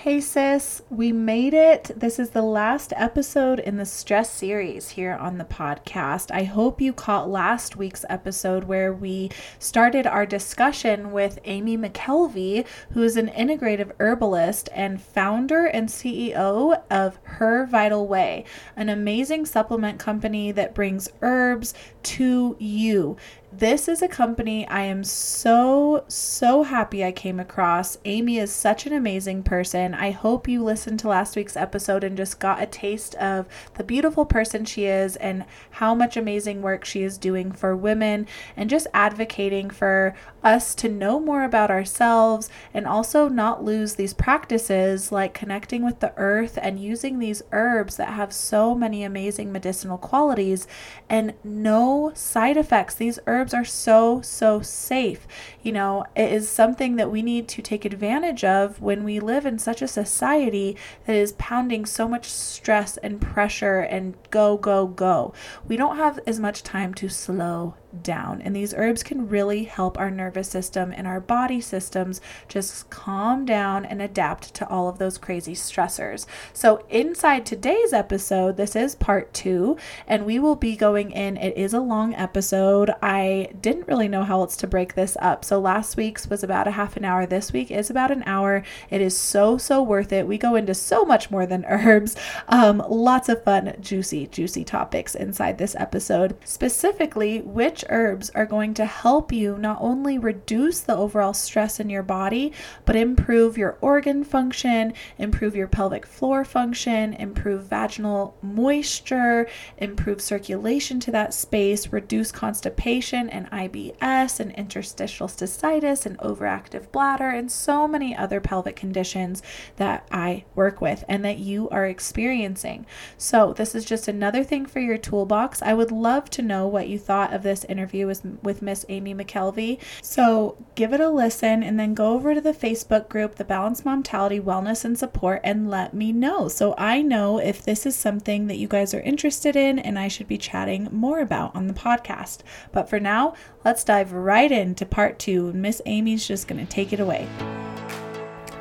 Hey sis, we made it. This is the last episode in the stress series here on the podcast. I hope you caught last week's episode where we started our discussion with Amy McKelvey, who is an integrative herbalist and founder and CEO of Her Vital Way, an amazing supplement company that brings herbs to you. This is a company I am so, so happy I came across. Amy is such an amazing person. I hope you listened to last week's episode and just got a taste of the beautiful person she is and how much amazing work she is doing for women and just advocating for us to know more about ourselves and also not lose these practices like connecting with the earth and using these herbs that have so many amazing medicinal qualities and no side effects. These herbs herbs are so, so safe. You know, it is something that we need to take advantage of when we live in such a society that is pounding so much stress and pressure and go, go, go. We don't have as much time to slow down. And these herbs can really help our nervous system and our body systems just calm down and adapt to all of those crazy stressors. So, inside today's episode, this is part two, and we will be going in. It is a long episode. I didn't really know how else to break this up. So, last week's was about a half an hour. This week is about an hour. It is so, so worth it. We go into so much more than herbs. Um, lots of fun, juicy, juicy topics inside this episode. Specifically, which which herbs are going to help you not only reduce the overall stress in your body, but improve your organ function, improve your pelvic floor function, improve vaginal moisture, improve circulation to that space, reduce constipation and IBS and interstitial cystitis and overactive bladder, and so many other pelvic conditions that I work with and that you are experiencing. So, this is just another thing for your toolbox. I would love to know what you thought of this interview with, with Miss Amy McKelvey. So give it a listen and then go over to the Facebook group, the Balanced Momtality Wellness and Support, and let me know so I know if this is something that you guys are interested in and I should be chatting more about on the podcast. But for now, let's dive right into part two. Miss Amy's just going to take it away.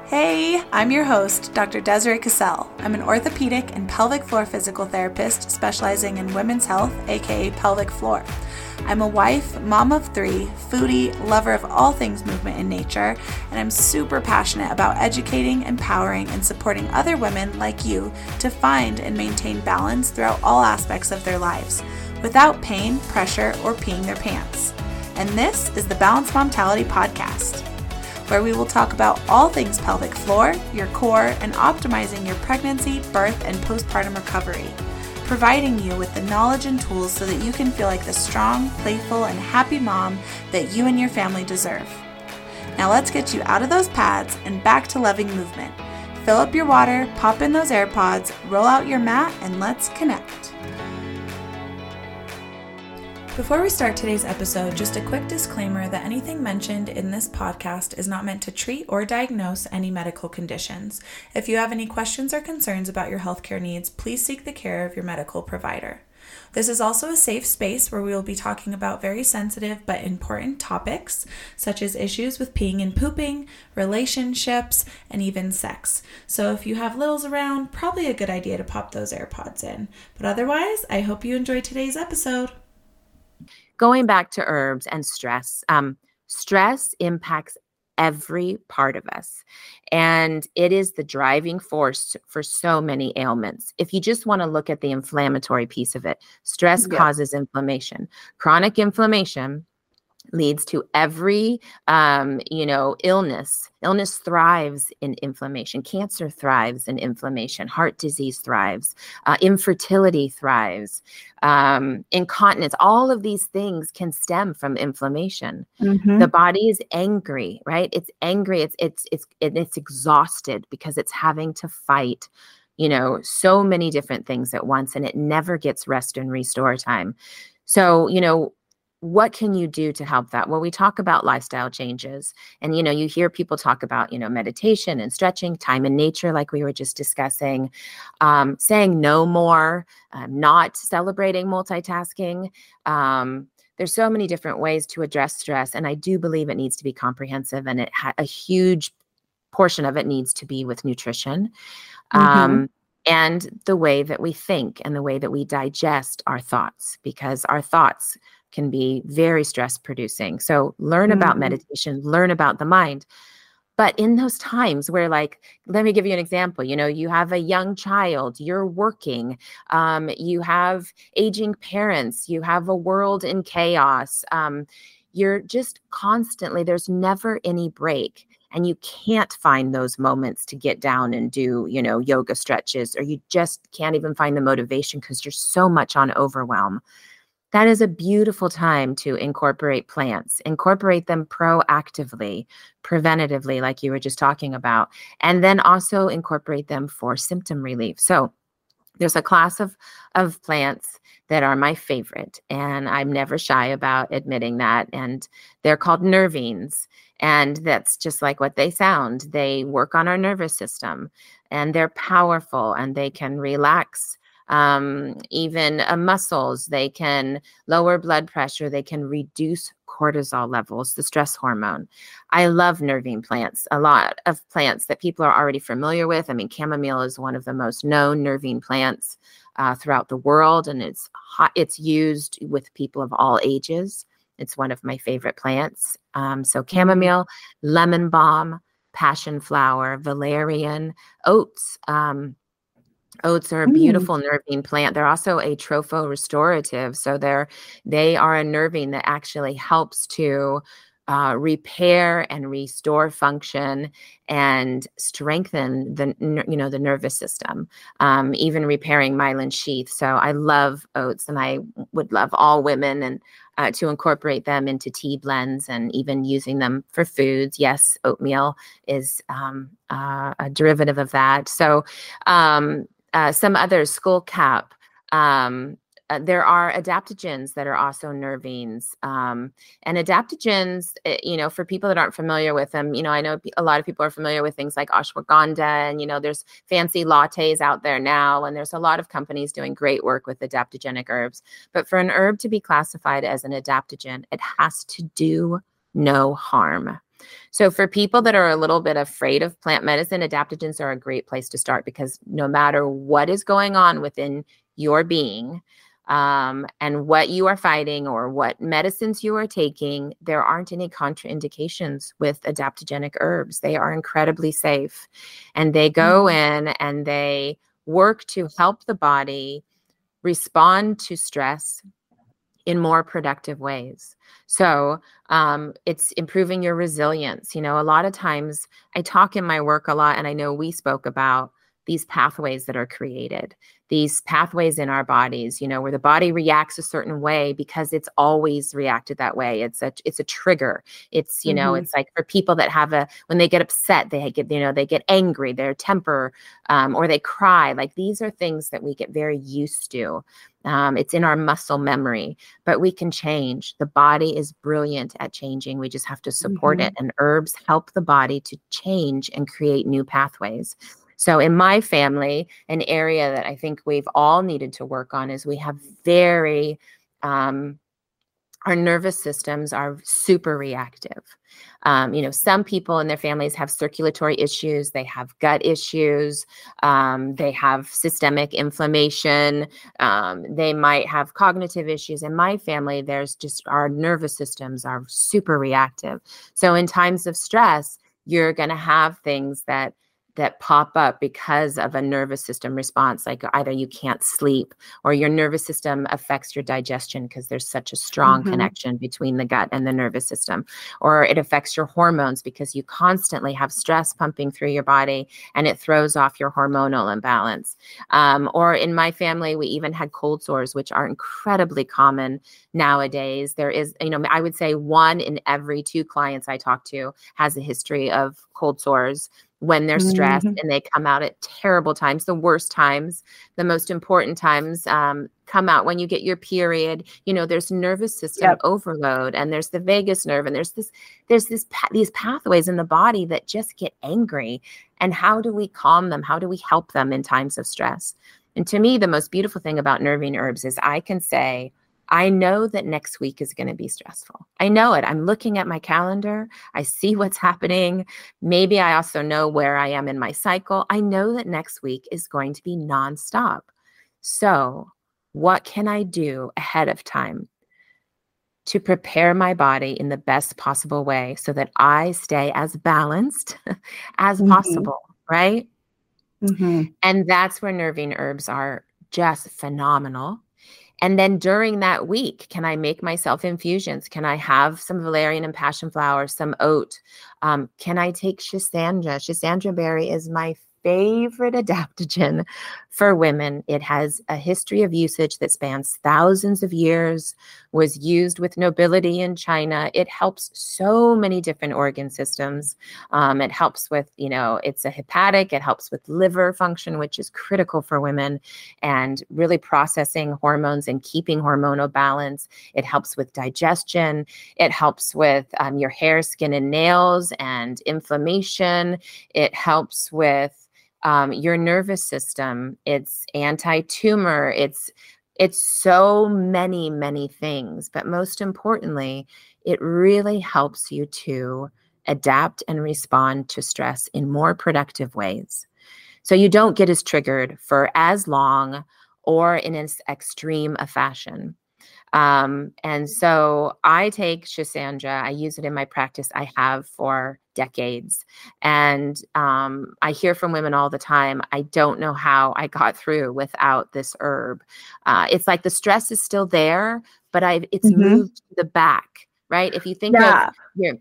Hey, I'm your host, Dr. Desiree Cassell. I'm an orthopedic and pelvic floor physical therapist specializing in women's health, aka pelvic floor. I'm a wife, mom of three, foodie, lover of all things movement and nature, and I'm super passionate about educating, empowering, and supporting other women like you to find and maintain balance throughout all aspects of their lives without pain, pressure, or peeing their pants. And this is the Balanced Momtality Podcast, where we will talk about all things pelvic floor, your core, and optimizing your pregnancy, birth, and postpartum recovery providing you with the knowledge and tools so that you can feel like the strong, playful, and happy mom that you and your family deserve. Now let's get you out of those pads and back to loving movement. Fill up your water, pop in those AirPods, roll out your mat, and let's connect. Before we start today's episode, just a quick disclaimer that anything mentioned in this podcast is not meant to treat or diagnose any medical conditions. If you have any questions or concerns about your healthcare needs, please seek the care of your medical provider. This is also a safe space where we will be talking about very sensitive but important topics, such as issues with peeing and pooping, relationships, and even sex. So if you have littles around, probably a good idea to pop those AirPods in. But otherwise, I hope you enjoy today's episode going back to herbs and stress, um, stress impacts every part of us. And it is the driving force for so many ailments. If you just want to look at the inflammatory piece of it, stress yeah. causes inflammation. Chronic inflammation leads to every um, you know illness illness thrives in inflammation cancer thrives in inflammation heart disease thrives uh, infertility thrives um, incontinence all of these things can stem from inflammation. Mm-hmm. the body is angry right? It's angry it's it's it's it's exhausted because it's having to fight you know so many different things at once and it never gets rest and restore time. So you know what can you do to help that well we talk about lifestyle changes and you know you hear people talk about you know meditation and stretching time in nature like we were just discussing um, saying no more um, not celebrating multitasking um, there's so many different ways to address stress and i do believe it needs to be comprehensive and it had a huge portion of it needs to be with nutrition. Mhm. Um, and the way that we think and the way that we digest our thoughts, because our thoughts can be very stress producing. So, learn about Mhm. meditation, learn about the mind. But in those times where, like, let me give you an example. You know, you have a young child, you're working, um, you have aging parents, you have a world in chaos. Um, you're just constantly, there's never any break. And you can't find those moments to get down and do, you know, yoga stretches, or you just can't even find the motivation because you're so much on overwhelm. That is a beautiful time to incorporate plants, incorporate them proactively, preventatively, like you were just talking about, and then also incorporate them for symptom relief. So, there's a class of, of plants that are my favorite, and I'm never shy about admitting that. And they're called nervines. And that's just like what they sound. They work on our nervous system and they're powerful and they can relax um, even uh, muscles. They can lower blood pressure. They can reduce cortisol levels, the stress hormone. I love nervine plants, a lot of plants that people are already familiar with. I mean, chamomile is one of the most known nervine plants uh, throughout the world, and it's hot, it's used with people of all ages. It's one of my favorite plants. Um, so chamomile, lemon balm, passion flower, valerian, oats. Um, Oats are a Mm. beautiful nervine plant. They're also a tropho restorative. So they're they are a nervine that actually helps to uh, repair and restore function and strengthen the you know the nervous system, um, even repairing myelin sheath. So I love oats, and I would love all women and uh, to incorporate them into tea blends and even using them for foods. Yes, oatmeal is um, uh, a derivative of that. So um, uh, some others, skull cap. Um, uh, there are adaptogens that are also nervines. Um, and adaptogens, uh, you know, for people that aren't familiar with them, you know, I know a lot of people are familiar with things like ashwagandha, and, you know, there's fancy lattes out there now, and there's a lot of companies doing great work with adaptogenic herbs. But for an herb to be classified as an adaptogen, it has to do no harm. So, for people that are a little bit afraid of plant medicine, adaptogens are a great place to start because no matter what is going on within your being um, and what you are fighting or what medicines you are taking, there aren't any contraindications with adaptogenic herbs. They are incredibly safe and they go in and they work to help the body respond to stress in more productive ways. So um, it's improving your resilience. You know, a lot of times I talk in my work a lot, and I know we spoke about these pathways that are created, these pathways in our bodies, you know, where the body reacts a certain way because it's always reacted that way. It's a it's a trigger. It's, you know, Mhm. it's like for people that have a when they get upset, they get, you know, they get angry, their temper, um, or they cry. Like these are things that we get very used to. Um, it's in our muscle memory, but we can change. The body is brilliant at changing. We just have to support Mhm. it. And herbs help the body to change and create new pathways. So, in my family, an area that I think we've all needed to work on is we have very, um, our nervous systems are super reactive. Um, you know, some people in their families have circulatory issues, they have gut issues, um, they have systemic inflammation, um, they might have cognitive issues. In my family, there's just our nervous systems are super reactive. So, in times of stress, you're going to have things that that pop up because of a nervous system response like either you can't sleep or your nervous system affects your digestion because there's such a strong Mhm. connection between the gut and the nervous system or it affects your hormones because you constantly have stress pumping through your body and it throws off your hormonal imbalance. Um, or in my family we even had cold sores which are incredibly common nowadays. There is you know i would say one in every two clients i talk to has a history of cold sores when they're stressed Mhm. and they come out at terrible times the worst times the most important times um, come out when you get your period you know there's nervous system Yep. overload and there's the vagus nerve and there's this there's this these pathways in the body that just get angry and how do we calm them how do we help them in times of stress and to me the most beautiful thing about nervine herbs is i can say I know that next week is going to be stressful. I know it. I'm looking at my calendar. I see what's happening. Maybe I also know where I am in my cycle. I know that next week is going to be nonstop. So, what can I do ahead of time to prepare my body in the best possible way so that I stay as balanced as mm-hmm. possible, right? Mm-hmm. And that's where nervine herbs are just phenomenal. And then during that week, can I make myself infusions? Can I have some valerian and passion flower, some oat? Um, can I take Schisandra? Schisandra berry is my favorite adaptogen for women. It has a history of usage that spans thousands of years, was used with nobility in China. It helps so many different organ systems. Um, it helps with, you know, it's a hepatic, it helps with liver function, which is critical for women, and really processing hormones and keeping hormonal balance. It helps with digestion. It helps with um, your hair, skin, and nails and inflammation. It helps with um, your nervous system it's anti-tumor it's it's so many many things but most importantly it really helps you to adapt and respond to stress in more productive ways so you don't get as triggered for as long or in as extreme a fashion um, and so I take Schisandra, I use it in my practice. I have for decades. And um, I hear from women all the time, I don't know how I got through without this herb. Uh, it's like the stress is still there, but I've it's mm-hmm. moved to the back, right? If you think yeah. of here,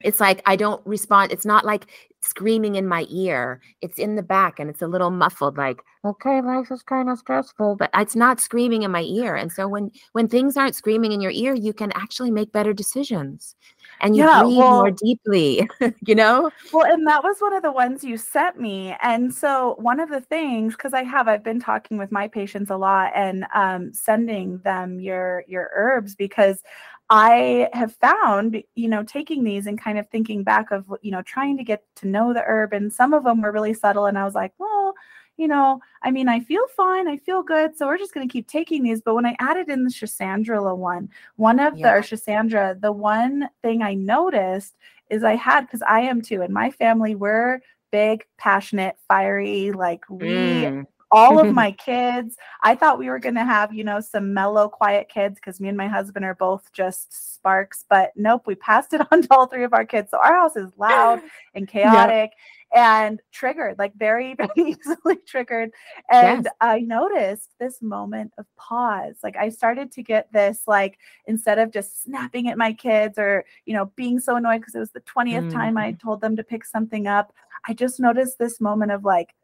it's like I don't respond. It's not like screaming in my ear. It's in the back and it's a little muffled, like, okay, life is kind of stressful, but it's not screaming in my ear. And so when when things aren't screaming in your ear, you can actually make better decisions and you yeah, breathe well, more deeply, you know? Well, and that was one of the ones you sent me. And so one of the things, because I have, I've been talking with my patients a lot and um, sending them your your herbs because I have found, you know, taking these and kind of thinking back of, you know, trying to get to know the herb, and some of them were really subtle. And I was like, well, you know, I mean, I feel fine, I feel good, so we're just going to keep taking these. But when I added in the Schisandra one, one of yeah. the or Schisandra, the one thing I noticed is I had because I am too, and my family we're big, passionate, fiery, like we mm all of my kids. I thought we were going to have, you know, some mellow, quiet kids because me and my husband are both just sparks. But nope, we passed it on to all three of our kids. So our house is loud and chaotic. And triggered, like very, very easily triggered. And yes. I noticed this moment of pause. Like I started to get this, like, instead of just snapping at my kids or, you know, being so annoyed because it was the 20th mm. time I mm-hmm. told them to pick something up, I just noticed this moment of like,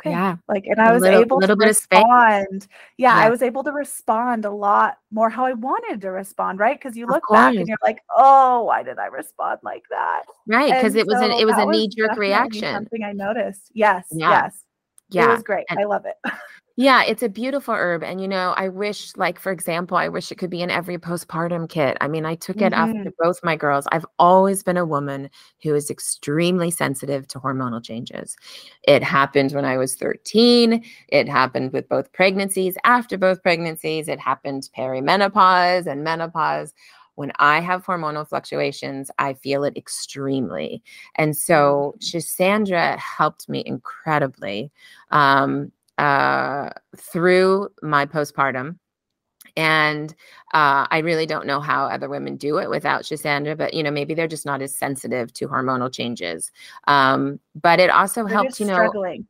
okay. Yeah. Like and i was little, able to respond. Yeah, yeah, i was able to respond a lot more how i wanted to respond right? Because you look back and you're like oh why did i respond like that? Right because it was so an, it was a knee-jerk reaction. something i noticed. Yes yeah. yes. Yeah. it was great. And, i love it Yeah, it's a beautiful herb. And, you know, I wish, like, for example, I wish it could be in every postpartum kit. I mean, I took it mm-hmm. after both my girls. I've always been a woman who is extremely sensitive to hormonal changes. It happened when I was 13. It happened with both pregnancies, after both pregnancies. It happened perimenopause and menopause when I have hormonal fluctuations, I feel it extremely. And so mm-hmm. Helped me incredibly. Um, uh, through my postpartum. And uh, I really don't know how other women do it without Schisandra, but you know, maybe they're just not as sensitive to hormonal changes. Um, but it also they're helps, you know, struggling.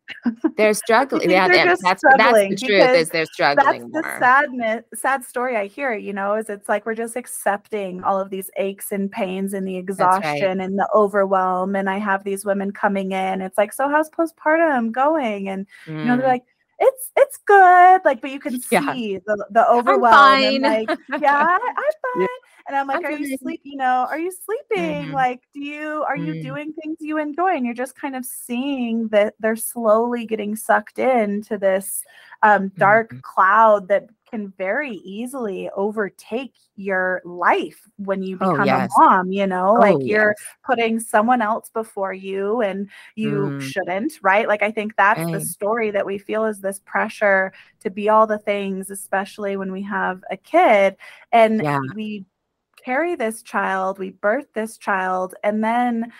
they're struggling. yeah, they're that's, struggling that's the truth is they're struggling. That's the sadness, sad story I hear, you know, is it's like we're just accepting all of these aches and pains and the exhaustion right. and the overwhelm. And I have these women coming in. It's like, so how's postpartum going? And mm. you know, they're mm. like, it's it's good like but you can see yeah. the, the overwhelm I'm fine. And like yeah I, am fine yeah. and i'm like I'm are you sleep you know are you sleeping mm-hmm. like do you are you mm-hmm. doing things you enjoy and you're just kind of seeing that they're slowly getting sucked into this um, dark mm-hmm. cloud that can very easily overtake your life when you Oh, become a mom, you know, like Oh, you're yes. putting someone else before you and you Mm, shouldn't, right? Like I think that's the story that we feel is this pressure to be all the things, especially when we have a kid and Yeah. we carry this child, we birth this child, and then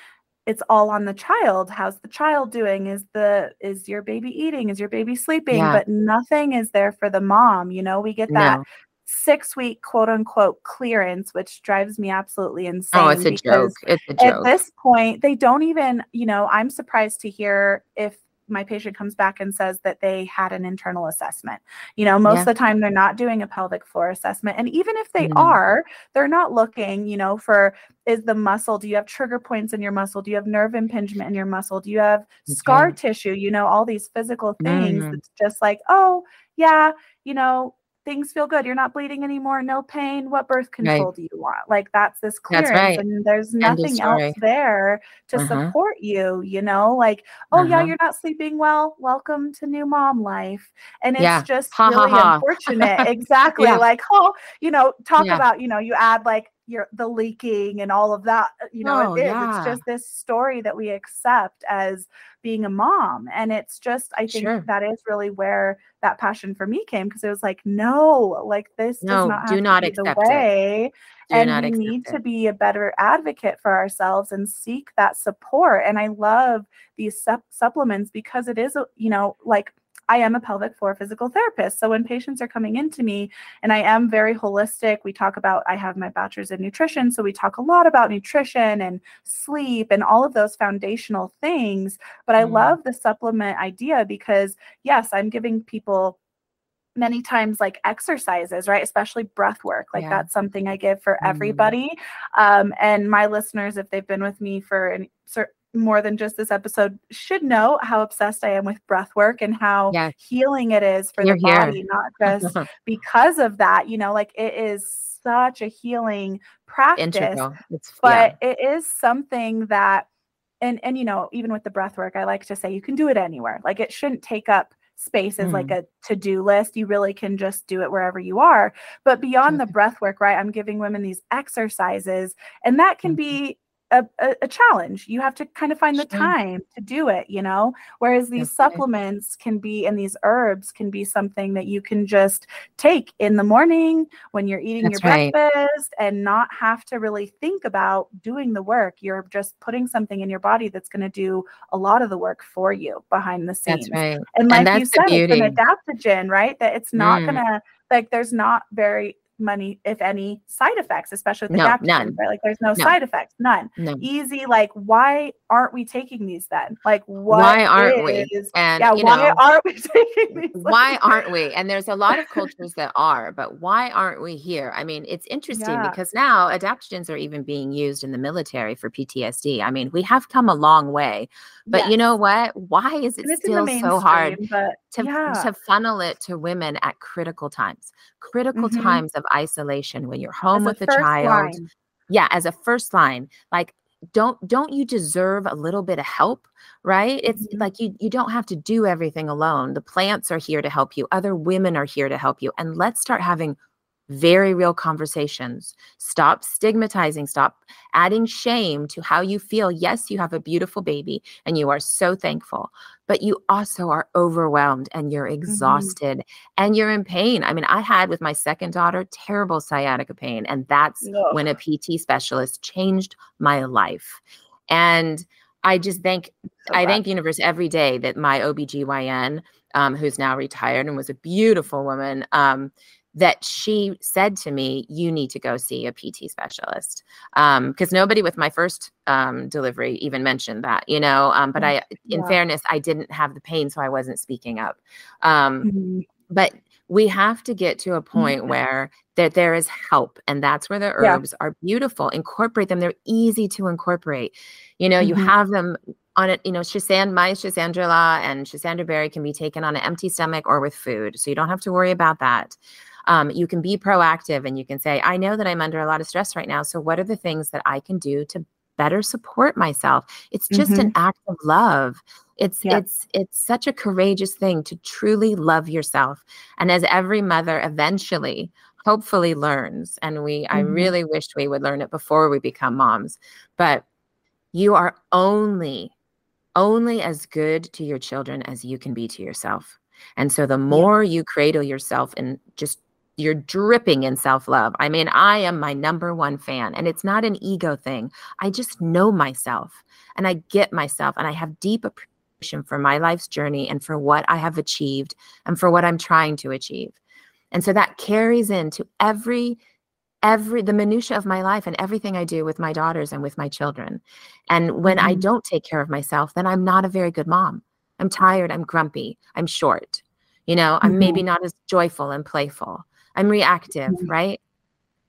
it's all on the child. How's the child doing? Is the is your baby eating? Is your baby sleeping? Yeah. But nothing is there for the mom. You know, we get that No. six week quote unquote clearance, which drives me absolutely insane. Oh, it's a joke. It's a joke. at this point they don't even, you know, I'm surprised to hear if my patient comes back and says that they had an internal assessment. You know, most Yeah. of the time they're not doing a pelvic floor assessment. And even if they Mm. are, they're not looking, you know, for is the muscle, do you have trigger points in your muscle? Do you have nerve impingement in your muscle? Do you have scar tissue? You know, all these physical things. Mm. It's just like, oh, yeah, you know, things feel good. You're not bleeding anymore, no pain. What birth Right. control do you want? Like that's this That's clearance right. and there's nothing else there to Uh-huh. support you, you know? Like, oh yeah, Uh-huh. you're not sleeping well. Welcome to new mom life. And it's Yeah. just Ha ha really ha. unfortunate. exactly. Yeah. Like, oh, you know, talk Yeah. about, you know, you add like your the leaking and all of that. uh, You know, Oh, it is. yeah. It's just this story that we accept as being a mom. And it's just, I think Sure. that is really where that passion for me came because it was like, no, like this does No, not do have not the accept it. way. Do and we need to be a better advocate for ourselves and seek that support. And I love these sup- supplements because it is, you know, like I am a pelvic floor physical therapist. So when patients are coming into me, and I am very holistic, we talk about, I have my bachelor's in nutrition. So we talk a lot about nutrition and sleep and all of those foundational things. But I Mm. love the supplement idea because, yes, I'm giving people many times like exercises right especially breath work like Yeah. that's something i give for Mm. everybody um, and my listeners if they've been with me for an, more than just this episode should know how obsessed i am with breath work and how Yes. healing it is for You're the here. body not just because of that you know like it is such a healing practice. It's yeah. but it is something that and and you know even with the breath work i like to say you can do it anywhere like it shouldn't take up space as like Mm. a to-do list you really can just do it wherever you are but beyond the Okay. breath work right i'm giving women these exercises and that can Mhm. be a, a, challenge you have to kind of find the time to do it you know whereas these right. supplements can be and these herbs can be something that you can just take in the morning when you're eating That's your right. breakfast and not have to really think about doing the work. You're just putting something in your body that's going to do a lot of the work for you behind the scenes. That's right. And like you that's the said, it's an adaptogen, right? That it's not Mm. going to, like, there's not very many, if any, side effects, especially with No, adaptogens, none. right? Like, there's no, No. side effects, none. No. Easy, like, why aren't we taking these then? Like, what Why aren't we? And yeah, you why know, aren't we taking these? why Like- aren't we? And there's a lot of cultures that are, but why aren't we here? I mean, it's interesting Yeah. because now adaptogens are even being used in the military for PTSD. I mean, we have come a long way, but you know what? Why is it the still so hard but to, yeah. to funnel it to women at critical times, critical Mhm. times of isolation when you're home As a with the child? line. yeah as a first line like don't don't you deserve a little bit of help right it's Mhm. like you you don't have to do everything alone the plants are here to help you other women are here to help you and let's start having very real conversations stop stigmatizing stop adding shame to how you feel yes you have a beautiful baby and you are so thankful but you also are overwhelmed and you're exhausted and you're in pain i mean i had with my second daughter terrible sciatica pain and that's Ugh. when a PT specialist changed my life. And I just thank So I thank the universe every day that my OBGYN, um, who's now retired and was a beautiful woman, um, that she said to me, You need to go see a PT specialist. Because nobody with my first um, delivery even mentioned that, you know. Um, but I, in Yeah. fairness, I didn't have the pain, so I wasn't speaking up. Um, Mhm. but we have to get to a point Yeah. where that there is help and that's where the Yeah. herbs are beautiful incorporate them they're easy to incorporate you know you Mhm. have them on it you know Shasan, my Shasandrila and Schisandra berry can be taken on an empty stomach or with food so you don't have to worry about that um, you can be proactive and you can say i know that i'm under a lot of stress right now so what are the things that i can do to better support myself it's just an act of love It's it's it's such a courageous thing to truly love yourself. And as every mother eventually hopefully learns and we mm-hmm. I really wish we would learn it before we become moms, but you are only only as good to your children as you can be to yourself. And so the more yeah. you cradle yourself and just you're dripping in self-love. I mean, I am my number one fan and it's not an ego thing. I just know myself and I get myself and I have deep appreciation for my life's journey and for what I have achieved and for what I'm trying to achieve. And so that carries into every every the minutia of my life and everything I do with my daughters and with my children. And when mm-hmm. I don't take care of myself, then I'm not a very good mom. I'm tired, I'm grumpy, I'm short. You know, I'm mm-hmm. maybe not as joyful and playful. I'm reactive, mm-hmm. right?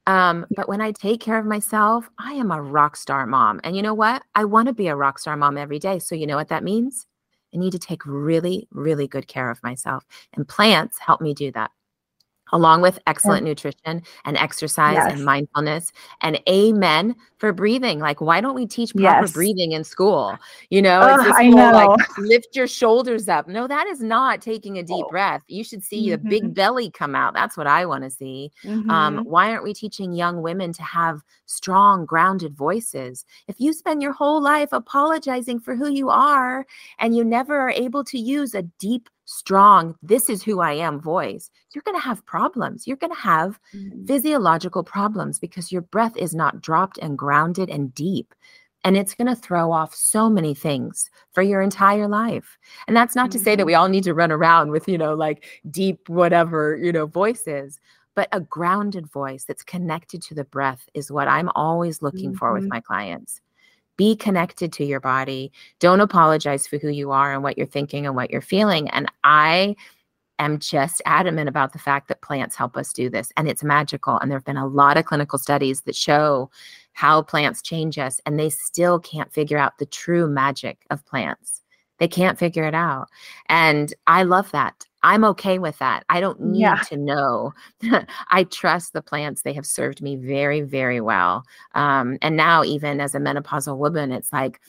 Um, but when I take care of myself, I am a rock star mom. And you know what? I want to be a rock star mom every day. So, you know what that means? I need to take really, really good care of myself. And plants help me do that along with excellent yeah. nutrition and exercise yes. and mindfulness and amen for breathing like why don't we teach proper yes. breathing in school you know it's I know. like lift your shoulders up no that is not taking a deep oh. breath you should see mm-hmm. the big belly come out that's what i want to see um, mm-hmm. um, why aren't we teaching young women to have strong grounded voices if you spend your whole life apologizing for who you are and you never are able to use a deep strong, this is who I am voice, you're going to have problems. You're going to have mm-hmm. physiological problems because your breath is not dropped and grounded and deep. And it's going to throw off so many things for your entire life. And that's not mm-hmm. to say that mm-hmm. we all need to run around with, you know, like deep, whatever, you know, voices. But a grounded voice that's connected to the breath is what I'm always looking mm-hmm. for with mm-hmm. my clients. Be connected to your body. Don't apologize for who you are and what you're thinking and what you're feeling. And I am just adamant about the fact that plants help us do this and it's magical. And there have been a lot of clinical studies that show how plants change us, and they still can't figure out the true magic of plants. They can't figure it out. And I love that. I'm okay with that. I don't need yeah. to know. I trust the plants. They have served me very, very well. Um, and now, even as a menopausal woman, it's like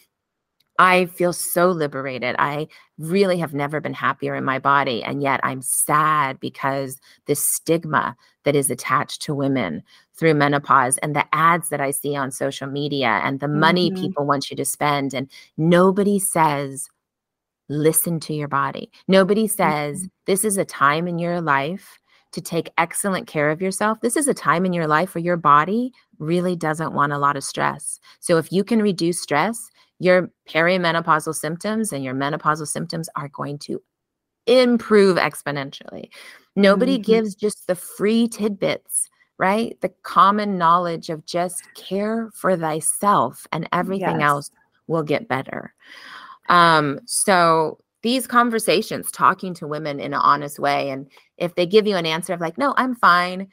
I feel so liberated. I really have never been happier in my body. And yet I'm sad because the stigma that is attached to women through menopause and the ads that I see on social media and the money mm-hmm. people want you to spend. And nobody says, listen to your body. Nobody says mm-hmm. this is a time in your life to take excellent care of yourself. This is a time in your life where your body really doesn't want a lot of stress. So if you can reduce stress, your perimenopausal symptoms and your menopausal symptoms are going to improve exponentially. Nobody mm-hmm. gives just the free tidbits, right? The common knowledge of just care for thyself and everything yes. else will get better. Um, so these conversations, talking to women in an honest way, and if they give you an answer of like, no, I'm fine,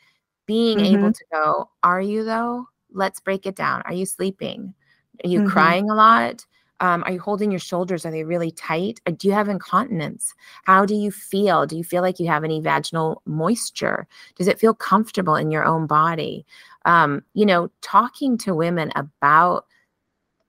being mm-hmm. able to go, are you though? Let's break it down. Are you sleeping? Are you mm-hmm. crying a lot? Um, are you holding your shoulders? Are they really tight? Uh, do you have incontinence? How do you feel? Do you feel like you have any vaginal moisture? Does it feel comfortable in your own body? Um, you know, talking to women about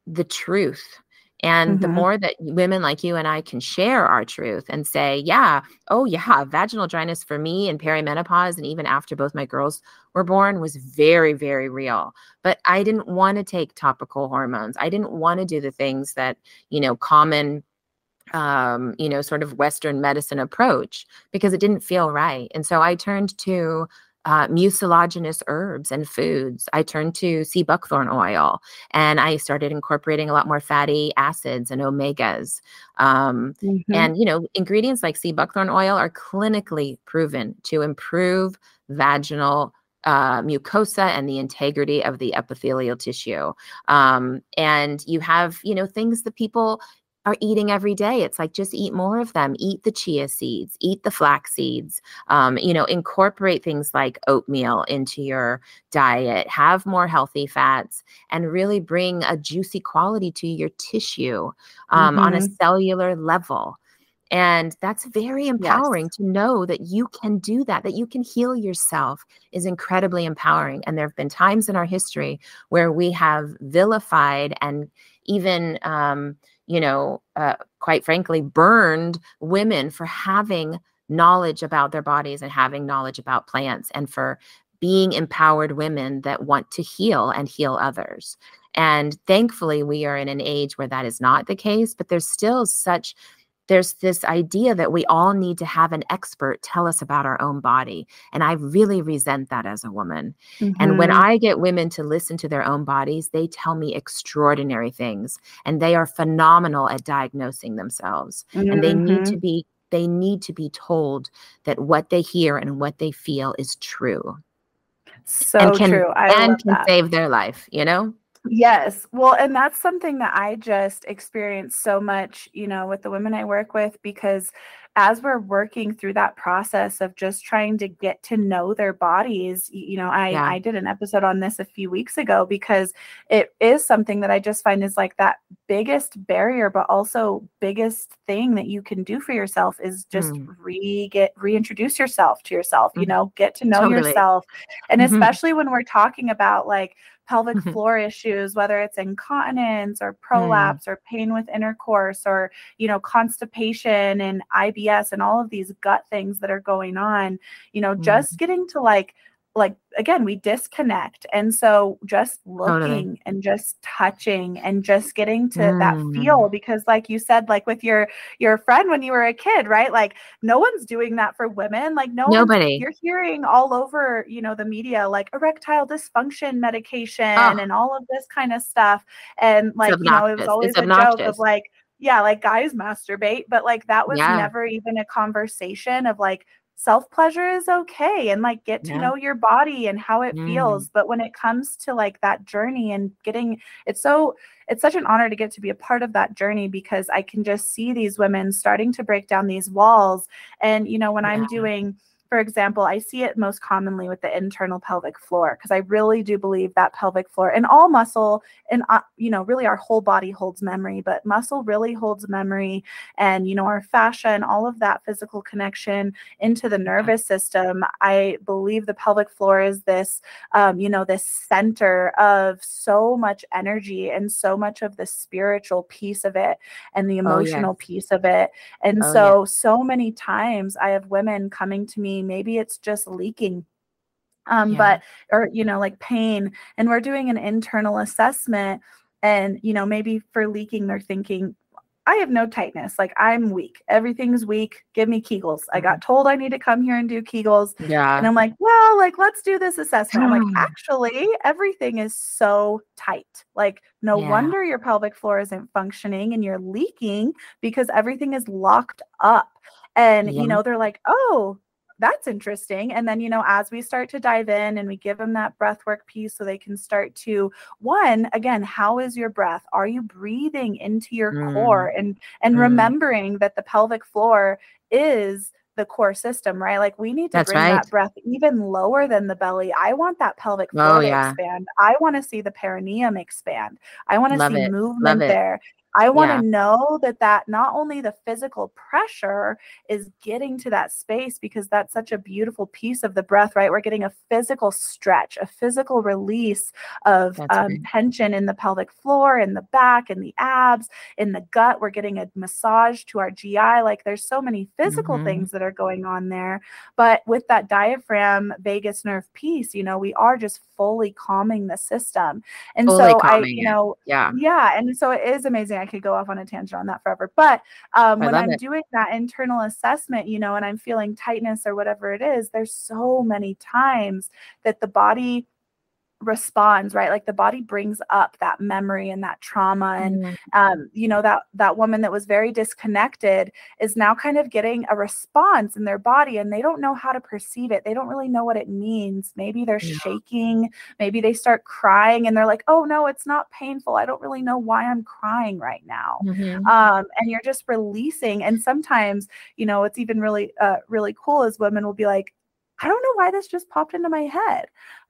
the truth and mm-hmm. the more that women like you and I can share our truth and say, yeah, oh, yeah, vaginal dryness for me and perimenopause, and even after both my girls were born, was very, very real. But I didn't want to take topical hormones. I didn't want to do the things that, you know, common um, you know, sort of Western medicine approach because it didn't feel right. And so I turned to uh, mucilaginous herbs and foods. I turned to sea buckthorn oil and I started incorporating a lot more fatty acids and omegas. Um, mm-hmm. And, you know, ingredients like sea buckthorn oil are clinically proven to improve vaginal uh, mucosa and the integrity of the epithelial tissue. Um, and you have, you know, things that people are eating every day. It's like just eat more of them. Eat the chia seeds, eat the flax seeds. Um, you know, incorporate things like oatmeal into your diet. Have more healthy fats, and really bring a juicy quality to your tissue um, mm-hmm. on a mm-hmm. cellular level. And that's very empowering yes. to know that you can do that, that you can heal yourself is incredibly empowering. And there have been times in our history where we have vilified and even um, you know, uh, quite frankly, burned women for having knowledge about their bodies and having knowledge about plants and for being empowered women that want to heal and heal others. And thankfully, we are in an age where that is not the case, but there's still such there's this idea that we all need to have an expert tell us about our own body. And I really resent that as a woman. Mm-hmm. And when mm-hmm. I get women to listen to their own bodies, they tell me extraordinary things and they are phenomenal at diagnosing themselves. Mm-hmm. And they need to mm-hmm. be they need to be told that what they hear and what they feel is true. So and can, true. I and can that. save their life, you know? Yes. Well, and that's something that I just experienced so much, you know, with the women I work with because as we're working through that process of just trying to get to know their bodies, you know, I, yeah. I did an episode on this a few weeks ago because it is something that I just find is like that biggest barrier, but also biggest thing that you can do for yourself is just mm. re get reintroduce yourself to yourself, mm. you know, get to know totally. yourself. And mm-hmm. especially when we're talking about like pelvic mm-hmm. floor issues, whether it's incontinence or mm. prolapse mm. or pain with intercourse or, you know, constipation and IBS and all of these gut things that are going on, you know, mm. just getting to like like again we disconnect and so just looking totally. and just touching and just getting to mm. that feel mm. because like you said like with your your friend when you were a kid right like no one's doing that for women like no nobody you're hearing all over you know the media like erectile dysfunction medication oh. and all of this kind of stuff and like you know it was always it's a obnoxious. joke of like yeah, like guys masturbate, but like that was yeah. never even a conversation of like self pleasure is okay and like get to yeah. know your body and how it mm. feels but when it comes to like that journey and getting it's so it's such an honor to get to be a part of that journey because i can just see these women starting to break down these walls and you know when yeah. i'm doing for example, I see it most commonly with the internal pelvic floor because I really do believe that pelvic floor and all muscle and uh, you know really our whole body holds memory, but muscle really holds memory and you know our fascia and all of that physical connection into the nervous system. I believe the pelvic floor is this um, you know this center of so much energy and so much of the spiritual piece of it and the emotional oh, yes. piece of it. And oh, so yes. so many times I have women coming to me maybe it's just leaking um yeah. but or you know like pain and we're doing an internal assessment and you know maybe for leaking they're thinking I have no tightness. Like I'm weak. Everything's weak. Give me Kegels. I got mm-hmm. told I need to come here and do Kegels. Yeah. And I'm like, well, like let's do this assessment. I'm like, actually, everything is so tight. Like, no yeah. wonder your pelvic floor isn't functioning and you're leaking because everything is locked up. And yeah. you know, they're like, oh, that's interesting. And then, you know, as we start to dive in and we give them that breath work piece so they can start to one, again, how is your breath? Are you breathing into your mm. core and and mm. remembering that the pelvic floor is the core system, right? Like we need to That's bring right. that breath even lower than the belly. I want that pelvic floor oh, to yeah. expand. I want to see the perineum expand. I want to see it. movement there. I want to yeah. know that that not only the physical pressure is getting to that space because that's such a beautiful piece of the breath, right? We're getting a physical stretch, a physical release of um, tension in the pelvic floor, in the back, in the abs, in the gut. We're getting a massage to our GI. Like there's so many physical mm-hmm. things that are going on there. But with that diaphragm vagus nerve piece, you know, we are just fully calming the system. And fully so I, you know, it. yeah. Yeah. And so it is amazing. I could go off on a tangent on that forever. But um, when I'm it. doing that internal assessment, you know, and I'm feeling tightness or whatever it is, there's so many times that the body responds right? Like the body brings up that memory and that trauma and mm-hmm. um, you know that that woman that was very disconnected is now kind of getting a response in their body and they don't know how to perceive it. They don't really know what it means. Maybe they're yeah. shaking. Maybe they start crying and they're like oh no it's not painful. I don't really know why i'm crying right now. Mm-hmm. um, and you're just releasing and sometimes you know it's even really uh, really cool as women will be like I don't know why this just popped into my head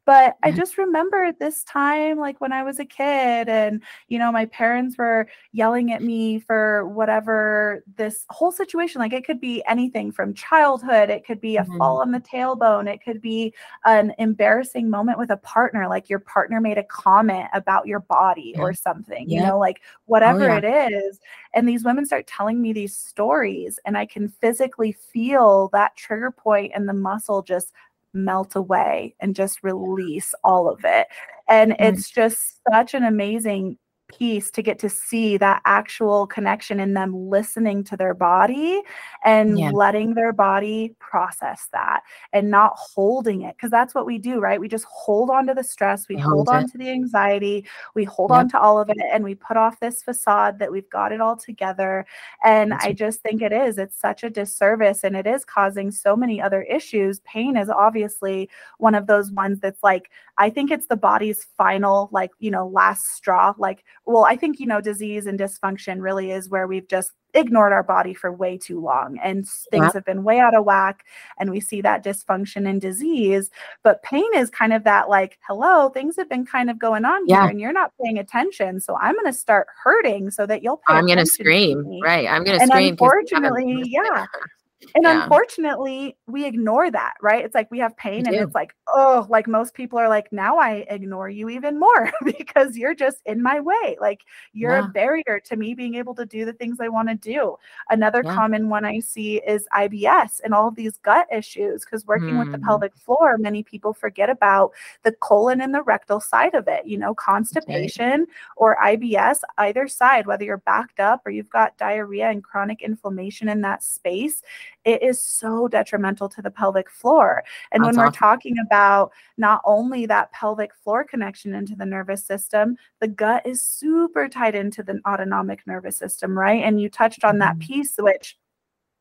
But I just remember this time, like when I was a kid, and, you know, my parents were yelling at me for whatever this whole situation, like it could be anything from childhood, it could be a Mhm. fall on the tailbone, it could be an embarrassing moment with a partner, like your partner made a comment about your body Yeah. or something, you know, like whatever yeah. it is. And these women start telling me these stories, and I can physically feel that trigger point and the muscle just melt away and just release all of it. And Mm. it's just such an amazing piece to get to see that actual connection in them listening to their body and Yeah. letting their body process that and not holding it because that's what we do right we just hold on to the stress we We hold hold on to the anxiety we hold Yep. on to all of it and we put off this facade that we've got it all together and That's i just think it is it's such a disservice and it is causing so many other issues pain is obviously one of those ones that's like i think it's the body's final like you know last straw like well i think you know disease and dysfunction really is where we've just ignored our body for way too long and things Yep. have been way out of whack and we see that dysfunction and disease but pain is kind of that like hello things have been kind of going on Yeah. here and you're not paying attention so i'm going to start hurting so that you'll pay I'm going to scream. Right. I'm going to scream unfortunately yeah and Yeah. unfortunately, we ignore that, right? It's like we have pain and do. it's like, oh, like most people are like, now I ignore you even more because you're just in my way. Like you're Yeah. a barrier to me being able to do the things I want to do. Another Yeah. common one I see is IBS and all these gut issues because working with the Mhm. pelvic floor, many people forget about the colon and the rectal side of it, you know, constipation or IBS, either side, whether you're backed up or you've got diarrhea and chronic inflammation in that space, it is so detrimental to the pelvic floor. And when we're awful. talking about not only that pelvic floor connection into the nervous system, the gut is super tied into the autonomic nervous system, right? And you touched on that Mhm. piece, which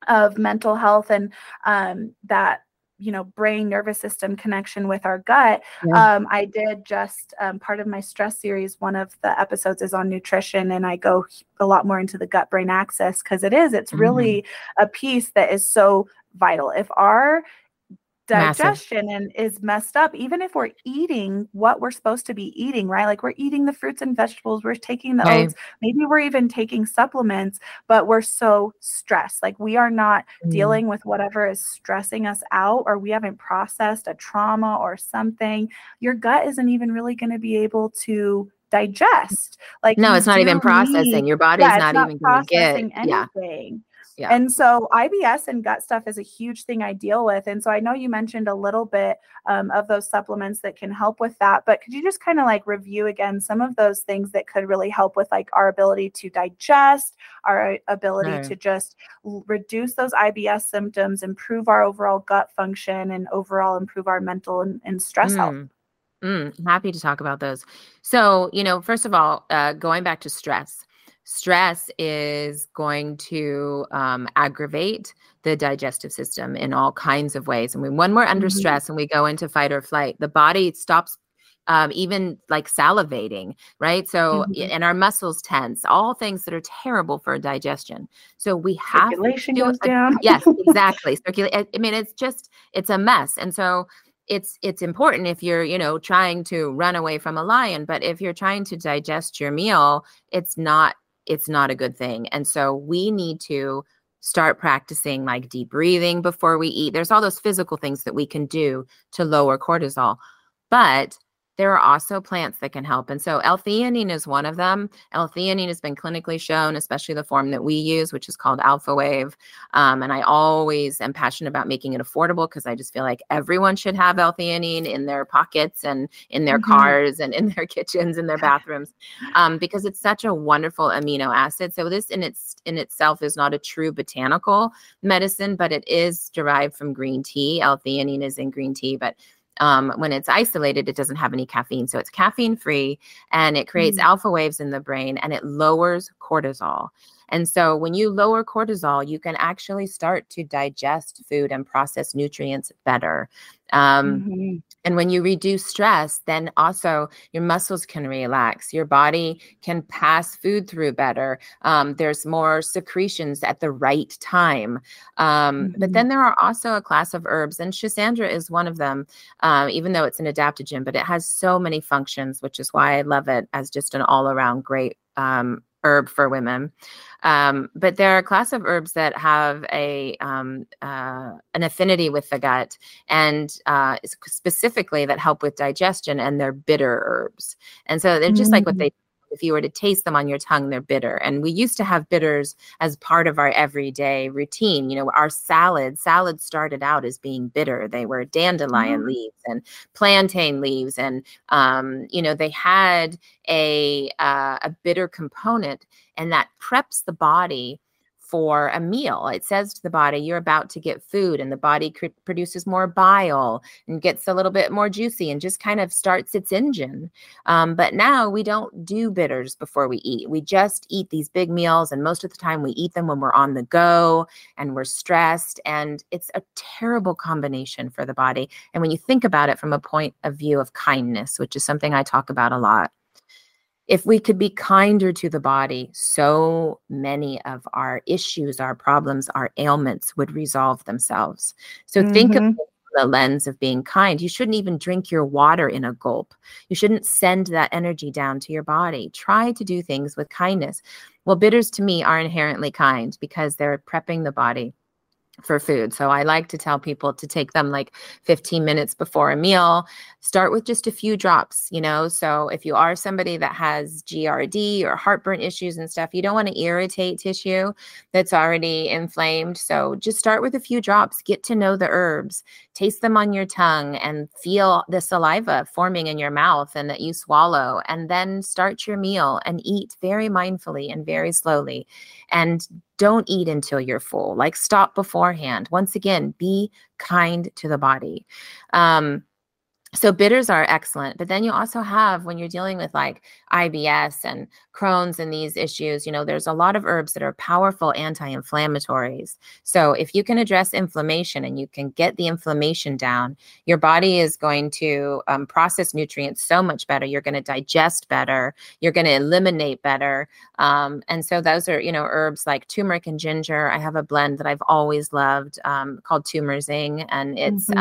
of mental health and um, that you know brain nervous system connection with our gut Yeah. um, i did just um, part of my stress series one of the episodes is on nutrition and i go a lot more into the gut brain axis because it is it's Mhm. really a piece that is so vital if our Massive. digestion and is messed up even if we're eating what we're supposed to be eating right like we're eating the fruits and vegetables we're taking the Right. oats maybe we're even taking supplements but we're so stressed like we are not Mm. dealing with whatever is stressing us out or we haven't processed a trauma or something your gut isn't even really going to be able to digest like No, it's not even processing. need- Your body's yeah, not, not even going to get. processing Yeah. Yeah. and so IBS and gut stuff is a huge thing I deal with. And so I know you mentioned a little bit um, of those supplements that can help with that, but could you just kind of like review again some of those things that could really help with like our ability to digest, our ability to just reduce those IBS symptoms, improve our overall gut function, and overall improve our mental and, and stress health? Mm. Mm, I'm happy to talk about those. So, you know, first of all, uh, going back to stress, stress is going to um, aggravate the digestive system in all kinds of ways. And when, when we're under Mhm. stress and we go into fight or flight, the body stops um, even like salivating, right? So, Mhm. and our muscles tense, all things that are terrible for digestion. So we have Circulation goes down. yes exactly circulate I mean it's just it's a mess and so it's it's important if you're you know trying to run away from a lion but if you're trying to digest your meal it's not it's not a good thing. And so we need to start practicing like deep breathing before we eat. There's all those physical things that we can do to lower cortisol. But there are also plants that can help. And so L-theanine is one of them. L-theanine has been clinically shown, especially the form that we use, which is called Alpha Wave. Um, and I always am passionate about making it affordable because I just feel like everyone should have L-theanine in their pockets and in their Mhm. cars and in their kitchens and their bathrooms um, because it's such a wonderful amino acid. So this in its in itself is not a true botanical medicine, but it is derived from green tea. L-theanine is in green tea, but um, when it's isolated, it doesn't have any caffeine. So it's caffeine free and it creates Mm. alpha waves in the brain and it lowers cortisol. And so when you lower cortisol, you can actually start to digest food and process nutrients better. Um, mm-hmm. And when you reduce stress, then also your muscles can relax. Your body can pass food through better. Um, there's more secretions at the right time. Um, mm-hmm. But then there are also a class of herbs, and Schisandra is one of them, um, even though it's an adaptogen, but it has so many functions, which is why I love it as just an all around great um, herb for women. Um, but there are a class of herbs that have a um, uh, an affinity with the gut, and uh, specifically that help with digestion, and they're bitter herbs. And so they're just mm-hmm. like what mm. they if you were to taste them on your tongue, they're bitter. And we used to have bitters as part of our everyday routine. You know, our salad, salad started out as being bitter. They were dandelion mm-hmm. leaves and plantain leaves, and um, you know, they had a uh, a bitter component, and that preps the body for a meal. It says to the body, you're about to get food, and the body cr- produces more bile and gets a little bit more juicy and just kind of starts its engine. Um, but now we don't do bitters before we eat. We just eat these big meals, and most of the time we eat them when we're on the go and we're stressed. And it's a terrible combination for the body. And when you think about it from a point of view of kindness, which is something I talk about a lot, if we could be kinder to the body, so many of our issues, our problems, our ailments would resolve themselves. So mm-hmm. think of mm-hmm. the lens of being kind. You shouldn't even drink your water in a gulp. You shouldn't send that energy down to your body. Try to do things with kindness. Well, bitters to me are inherently kind because they're prepping the body for food. So I like to tell people to take them like 15 minutes before a meal. Start with just a few drops, you know. So if you are somebody that has GERD or heartburn issues and stuff, you don't want to irritate tissue that's already inflamed. So just start with a few drops, get to know the herbs, taste them on your tongue and feel the saliva forming in your mouth and that you swallow and then start your meal and eat very mindfully and very slowly. And don't eat until you're full. Like stop beforehand. Once again, be kind to the body. Um, so bitters are excellent but then you also have when you're dealing with like IBS and Crohn's and these issues you know there's a lot of herbs that are powerful anti-inflammatories so if you can address inflammation and you can get the inflammation down your body is going to um, process nutrients so much better you're going to digest better you're going to eliminate better um, and so those are you know herbs like turmeric and ginger i have a blend that i've always loved um, called Tumerzing and it's mm-hmm.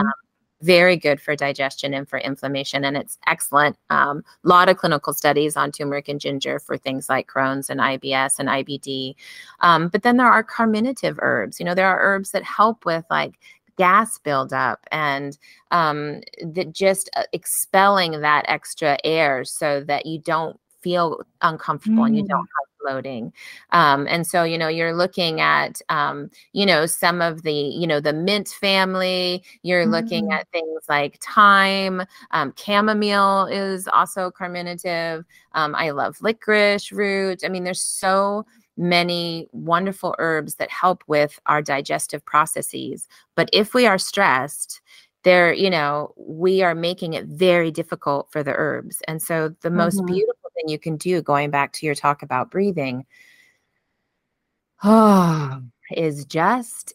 Very good for digestion and for inflammation. And it's excellent. A um, lot of clinical studies on turmeric and ginger for things like Crohn's and IBS and IBD. Um, but then there are carminative herbs. You know, there are herbs that help with like gas buildup and um, that just uh, expelling that extra air so that you don't feel uncomfortable mm. and you don't mm. have bloating. Um, and so, you know, you're looking at, um, you know, some of the, you know, the mint family, you're mm-hmm. looking at things like thyme, um, chamomile is also carminative. Um, I love licorice root. I mean, there's so many wonderful herbs that help with our digestive processes. But if we are stressed, there you know we are making it very difficult for the herbs and so the most mm-hmm. beautiful thing you can do going back to your talk about breathing oh, is just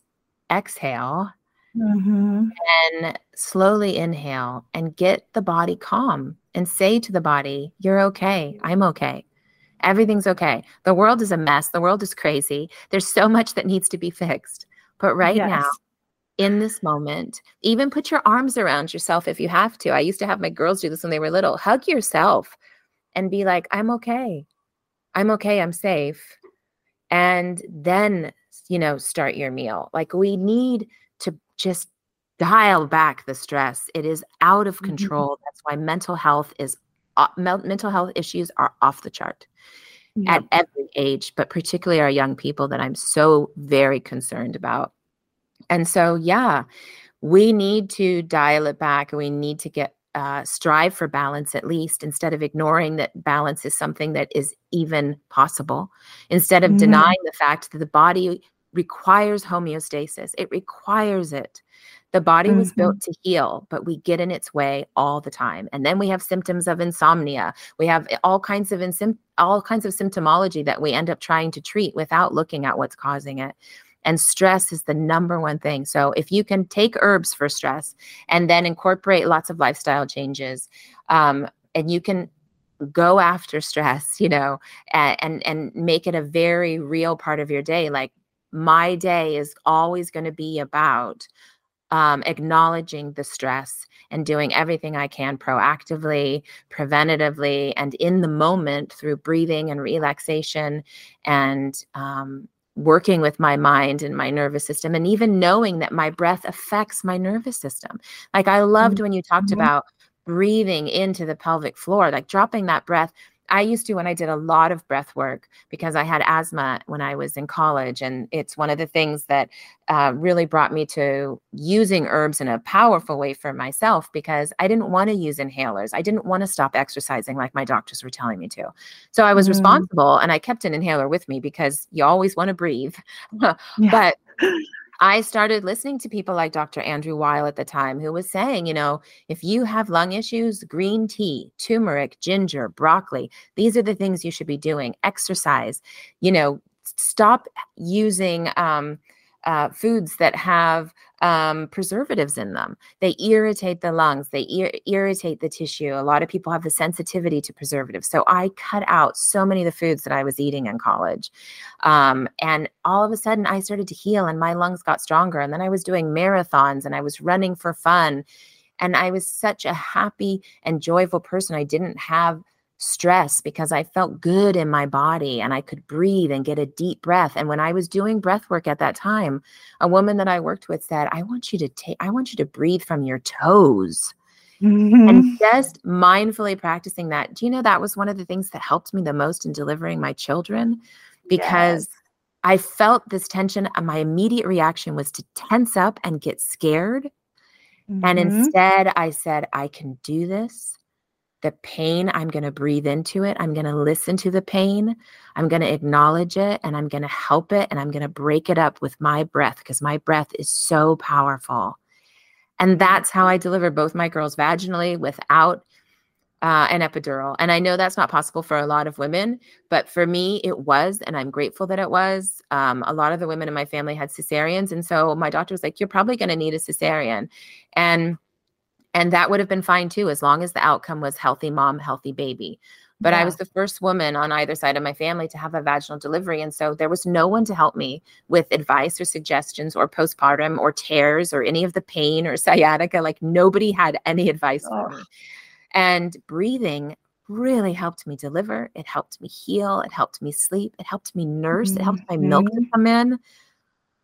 exhale mm-hmm. and slowly inhale and get the body calm and say to the body you're okay i'm okay everything's okay the world is a mess the world is crazy there's so much that needs to be fixed but right yes. now in this moment. Even put your arms around yourself if you have to. I used to have my girls do this when they were little. Hug yourself and be like, I'm okay. I'm okay. I'm safe. And then, you know, start your meal. Like we need to just dial back the stress. It is out of mm-hmm. control. Mm-hmm. That's why mental health is uh, mental health issues are off the chart. At every age, but particularly our young people that I'm so very concerned about. And so, yeah, we need to dial it back and we need to get uh, strive for balance at least instead of ignoring that balance is something that is even possible instead of mm-hmm. denying the fact that the body requires homeostasis it requires it the body mm-hmm. was built to heal but we get in its way all the time and then we have symptoms of insomnia we have all kinds of all kinds of symptomology that we end up trying to treat without looking at what's causing it And stress is the number one thing. So if you can take herbs for stress and then incorporate lots of lifestyle changes, um, and you can go after stress, you know, and, and make it a very real part of your day. Like my day is always going to be about um, acknowledging the stress and doing everything I can proactively, preventatively, and in the moment through breathing and relaxation and um, working with my mind and my nervous system, and even knowing that my breath affects my nervous system. Like I loved mm-hmm. when you talked mm-hmm. about breathing into the pelvic floor, like dropping that breath I used to when I did a lot of breath work because I had asthma when I was in college. And it's one of the things that uh, really brought me to using herbs in a powerful way for myself because I didn't want to use inhalers. I didn't want to stop exercising like my doctors were telling me to. So I was mm. responsible and I kept an inhaler with me because you always want to breathe. but I started listening to people like Dr. Andrew Weil at the time, who was saying, you know, if you have lung issues, green tea, turmeric, ginger, broccoli, these are the things you should be doing. Exercise, you know, stop using um, uh, foods that have um, preservatives in them. They irritate the lungs, they ir- irritate the tissue. A lot of people have the sensitivity to preservatives. So I cut out so many of the foods that I was eating in college. Um, and all of a sudden, I started to heal and my lungs got stronger. And then I was doing marathons and I was running for fun. And I was such a happy and joyful person. I didn't have stress because I felt good in my body and I could breathe and get a deep breath. And when I was doing breath work at that time, a woman that I worked with said, I want you to take, I want you to breathe from your toes. Mm-hmm. And just mindfully practicing that. Do you know that was one of the things that helped me the most in delivering my children? Because yes. I felt this tension. And my immediate reaction was to tense up and get scared. Mm-hmm. And instead, I said, I can do this the pain, I'm going to breathe into it. I'm going to listen to the pain. I'm going to acknowledge it and I'm going to help it and I'm going to break it up with my breath because my breath is so powerful. And that's how I deliver both my girls vaginally without uh, an epidural. And I know that's not possible for a lot of women, but for me, it was. And I'm grateful that it was. Um, a lot of the women in my family had cesareans. And so my doctor was like, You're probably going to need a cesarean. And and that would have been fine too, as long as the outcome was healthy mom, healthy baby. But yeah. I was the first woman on either side of my family to have a vaginal delivery. And so there was no one to help me with advice or suggestions or postpartum or tears or any of the pain or sciatica. Like nobody had any advice oh. for me. And breathing really helped me deliver. It helped me heal. It helped me sleep. It helped me nurse. Mm-hmm. It helped my milk to mm-hmm. come in.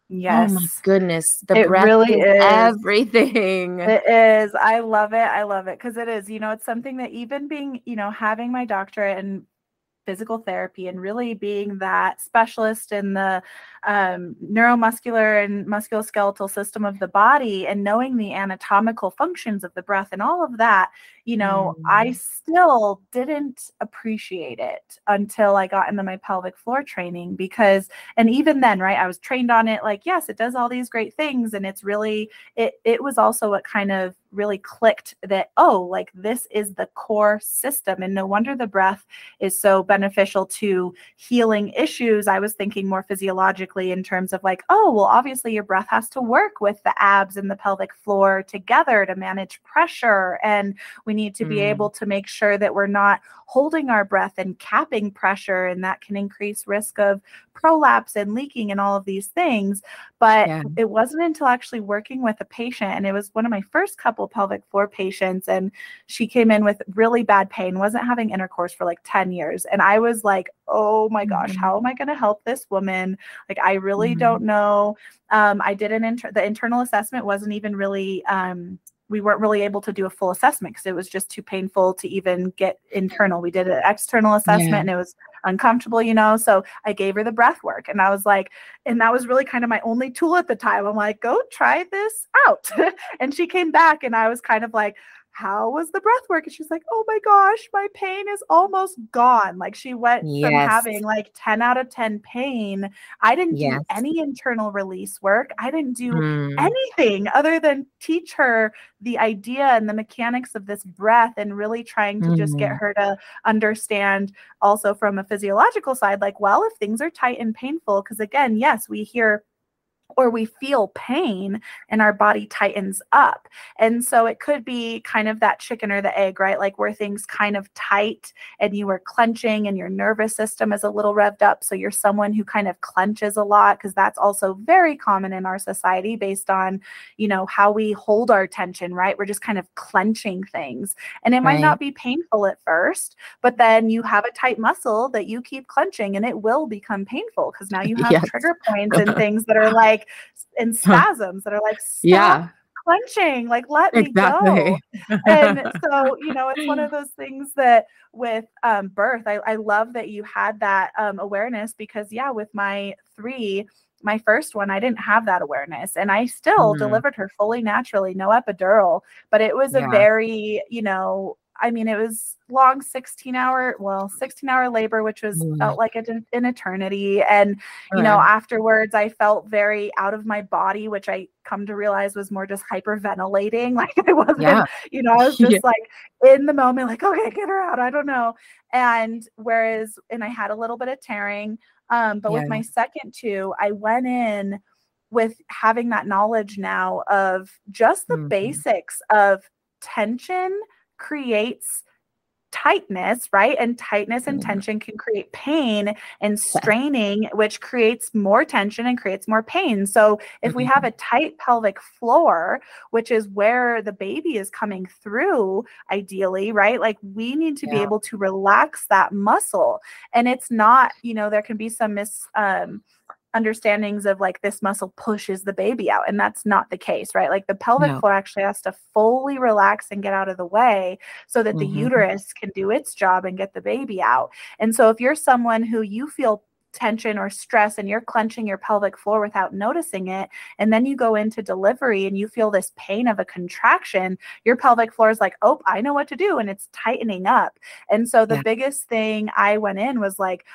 Yes. Oh my goodness. The it breath really is everything. It is. I love it. I love it because it is, you know, it's something that even being, you know, having my doctorate and physical therapy and really being that specialist in the um, neuromuscular and musculoskeletal system of the body and knowing the anatomical functions of the breath and all of that, you know, mm. I still didn't appreciate it until I got into my pelvic floor training because, and even then, right, I was trained on it like, yes, it does all these great things. And it's really, it, it was also what kind of really clicked that, oh, like this is the core system. And no wonder the breath is so beneficial to healing issues. I was thinking more physiologically in terms of like, oh, well, obviously your breath has to work with the abs and the pelvic floor together to manage pressure. And we need to be mm. able to make sure that we're not holding our breath and capping pressure. And that can increase risk of prolapse and leaking and all of these things. But yeah. it wasn't until actually working with a patient, and it was one of my first couple pelvic floor patients, and she came in with really bad pain, wasn't having intercourse for like 10 years. And I was like, oh my gosh, mm-hmm. how am I going to help this woman? Like, I really mm-hmm. don't know. Um, I did an inter- the internal assessment wasn't even really um, we weren't really able to do a full assessment because it was just too painful to even get internal. We did an external assessment yeah. and it was uncomfortable, you know. So I gave her the breath work and I was like, and that was really kind of my only tool at the time. I'm like, go try this out. and she came back and I was kind of like, how was the breath work? And she's like, oh my gosh, my pain is almost gone. Like she went yes. from having like 10 out of 10 pain. I didn't yes. do any internal release work. I didn't do mm. anything other than teach her the idea and the mechanics of this breath and really trying to mm. just get mm-hmm. her to understand also from a physiological side, like, well, if things are tight and painful, because again, yes, we hear or we feel pain and our body tightens up. And so it could be kind of that chicken or the egg, right? Like where things kind of tight and you are clenching and your nervous system is a little revved up. So you're someone who kind of clenches a lot because that's also very common in our society based on, you know, how we hold our tension, right? We're just kind of clenching things. And it might not be painful at first, but then you have a tight muscle that you keep clenching and it will become painful because now you have yes. trigger points and things that are like in spasms that are like, yeah, clenching, like let exactly. me go. and so, you know, it's one of those things that with um, birth, I, I love that you had that um, awareness because, yeah, with my three, my first one, I didn't have that awareness and I still mm-hmm. delivered her fully naturally, no epidural, but it was yeah. a very, you know, I mean, it was long 16 hour, well, 16 hour labor, which was mm. felt like a, an eternity. And, you know, afterwards, I felt very out of my body, which I come to realize was more just hyperventilating. Like I wasn't, yeah. you know, I was just yeah. like in the moment, like, okay, get her out. I don't know. And whereas, and I had a little bit of tearing. Um, but yeah. with my second two, I went in with having that knowledge now of just the mm-hmm. basics of tension creates tightness, right? And tightness and mm-hmm. tension can create pain and straining, which creates more tension and creates more pain. So, if we have mm-hmm. a tight pelvic floor, which is where the baby is coming through, ideally, right? Like we need to yeah. be able to relax that muscle. And it's not, you know, there can be some mis, um, understandings of like this muscle pushes the baby out and that's not the case right like the pelvic no. floor actually has to fully relax and get out of the way so that the mm-hmm. uterus can do its job and get the baby out and so if you're someone who you feel tension or stress and you're clenching your pelvic floor without noticing it and then you go into delivery and you feel this pain of a contraction your pelvic floor is like oh i know what to do and it's tightening up and so the yeah. biggest thing i went in was like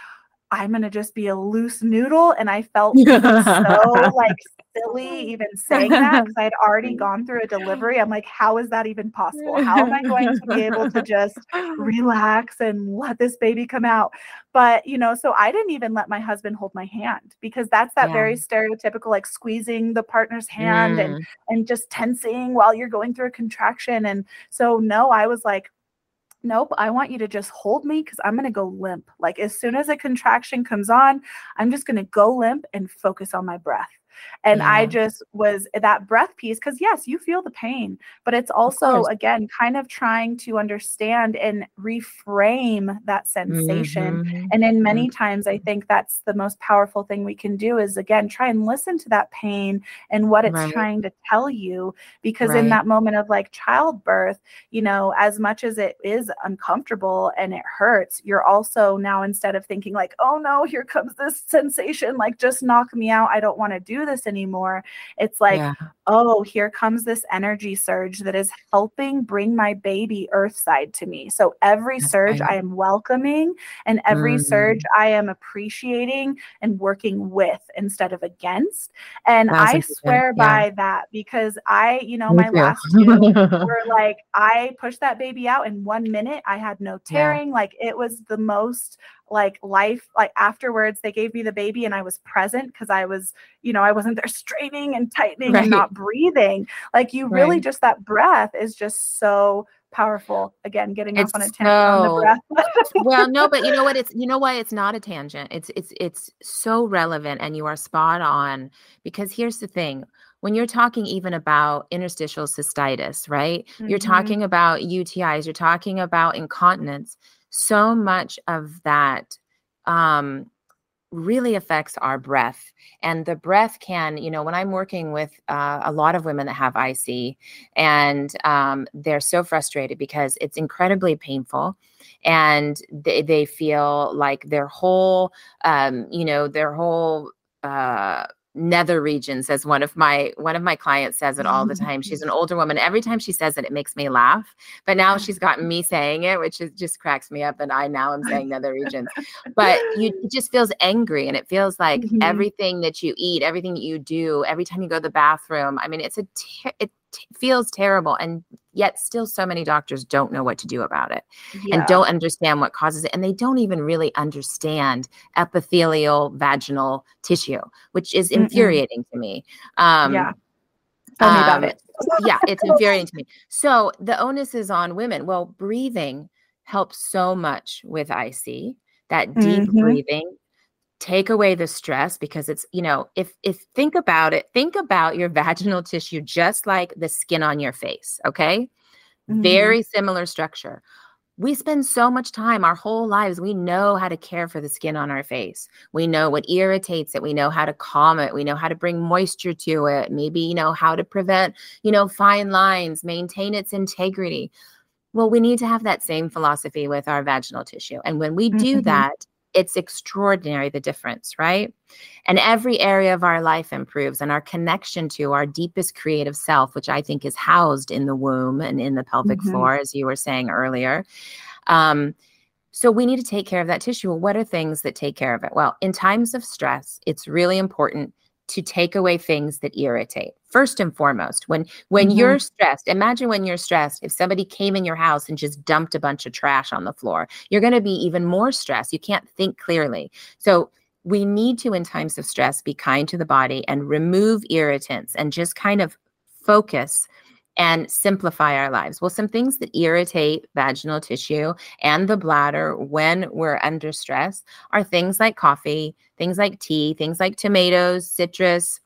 I'm gonna just be a loose noodle. And I felt so like silly even saying that because I had already gone through a delivery. I'm like, how is that even possible? How am I going to be able to just relax and let this baby come out? But you know, so I didn't even let my husband hold my hand because that's that yeah. very stereotypical like squeezing the partner's hand mm. and and just tensing while you're going through a contraction. And so no, I was like, nope, I want you to just hold me because I'm going to go limp. Like as soon as a contraction comes on, I'm just going to go limp and focus on my breath. And yeah. I just was that breath piece because, yes, you feel the pain, but it's also, again, kind of trying to understand and reframe that sensation. Mm-hmm. And in many mm-hmm. times, I think that's the most powerful thing we can do is, again, try and listen to that pain and what it's right. trying to tell you. Because right. in that moment of like childbirth, you know, as much as it is uncomfortable and it hurts, you're also now instead of thinking, like, oh no, here comes this sensation, like just knock me out. I don't want to do this anymore. It's like, yeah. oh, here comes this energy surge that is helping bring my baby earth side to me. So every That's surge right. I am welcoming and every mm-hmm. surge I am appreciating and working with instead of against. And That's I swear yeah. by that because I, you know, Me my too. last two were like, I pushed that baby out in one minute. I had no tearing. Yeah. Like it was the most like life like afterwards they gave me the baby and i was present because i was you know i wasn't there straining and tightening right. and not breathing. Like you right. really just that breath is just so powerful. Again getting it's off on a tangent so, on the breath. well no but you know what? It's you know why it's not a tangent. It's it's it's so relevant and you are spot on because here's the thing. When you're talking even about interstitial cystitis right? Mm-hmm. you're talking about utis you're talking about incontinence so much of that um, really affects our breath and the breath can you know when i'm working with uh, a lot of women that have ic and um, they're so frustrated because it's incredibly painful and they, they feel like their whole um, you know their whole uh, nether regions as one of my one of my clients says it all the time. She's an older woman. Every time she says it it makes me laugh. But now she's gotten me saying it which is, just cracks me up and i now am saying nether regions. But you it just feels angry and it feels like mm-hmm. everything that you eat everything that you do every time you go to the bathroom i mean it's a ter- it, t- feels terrible and yet still so many doctors don't know what to do about it Yeah. and don't understand what causes it and they don't even really understand epithelial vaginal tissue which is Mm-mm. infuriating to me um yeah. Tell me about um, it. yeah, it's infuriating to me. So the onus is on women. Well, breathing helps so much with IC. That deep Mhm. breathing, take away the stress because it's you know if if think about it, think about your vaginal tissue just like the skin on your face. Okay, Mhm. very similar structure. We spend so much time, our whole lives, we know how to care for the skin on our face. We know what irritates it. We know how to calm it. We know how to bring moisture to it. Maybe, you know, how to prevent, you know, fine lines, maintain its integrity. Well, we need to have that same philosophy with our vaginal tissue. And when we do Mhm. that, it's extraordinary the difference, right? And every area of our life improves, and our connection to our deepest creative self, which I think is housed in the womb and in the pelvic Mhm. floor, as you were saying earlier. Um, so we need to take care of that tissue. Well, what are things that take care of it? Well, in times of stress, it's really important to take away things that irritate. First and foremost, when when Mhm. you're stressed, imagine when you're stressed, if somebody came in your house and just dumped a bunch of trash on the floor, you're going to be even more stressed. You can't think clearly. So we need to in times of stress be kind to the body and remove irritants and just kind of focus and simplify our lives. Well, some things that irritate vaginal tissue and the bladder when we're under stress are things like coffee, things like tea, things like tomatoes, citrus,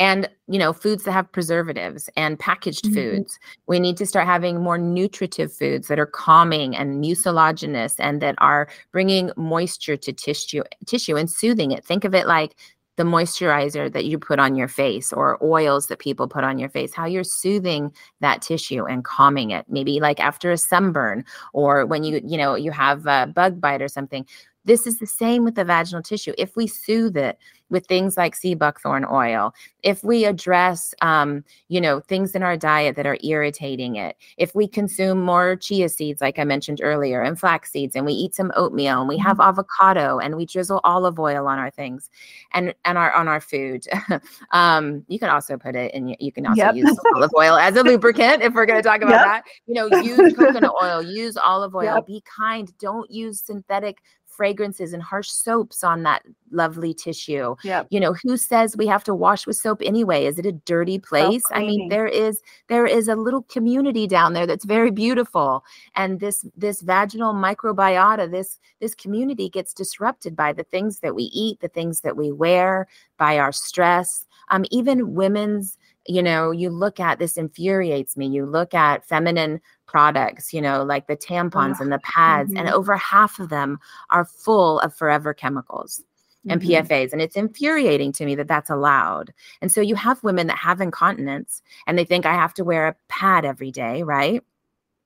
and you know foods that have preservatives and packaged Mhm. foods we need to start having more nutritive foods that are calming and mucilaginous and that are bringing moisture to tissue tissue and soothing it think of it like the moisturizer that you put on your face or oils that people put on your face how you're soothing that tissue and calming it. Maybe like after a sunburn or when you you know you have a bug bite or something this is the same with the vaginal tissue if we soothe it with things like sea buckthorn oil if we address um, you know things in our diet that are irritating it if we consume more chia seeds like i mentioned earlier and flax seeds and we eat some oatmeal and we have avocado and we drizzle olive oil on our things and and our on our food um, you can also put it in you can also Yep. use olive oil as a lubricant if we're going to talk about Yep. that you know use coconut oil use olive oil Yep. be kind don't use synthetic fragrances and harsh soaps on that lovely tissue. Yeah. you know who says we have to wash with soap anyway? Is it a dirty place? I mean there is there is a little community down there that's very beautiful and this this vaginal microbiota this this community gets disrupted by the things that we eat the things that we wear by our stress. Um even women's you know you look at this infuriates me you look at feminine products you know like the tampons Ugh, and the pads and mhm. over half of them are full of forever chemicals and Mhm. PFAs. And it's infuriating to me that that's allowed. And so you have women that have incontinence and they think I have to wear a pad every day, right?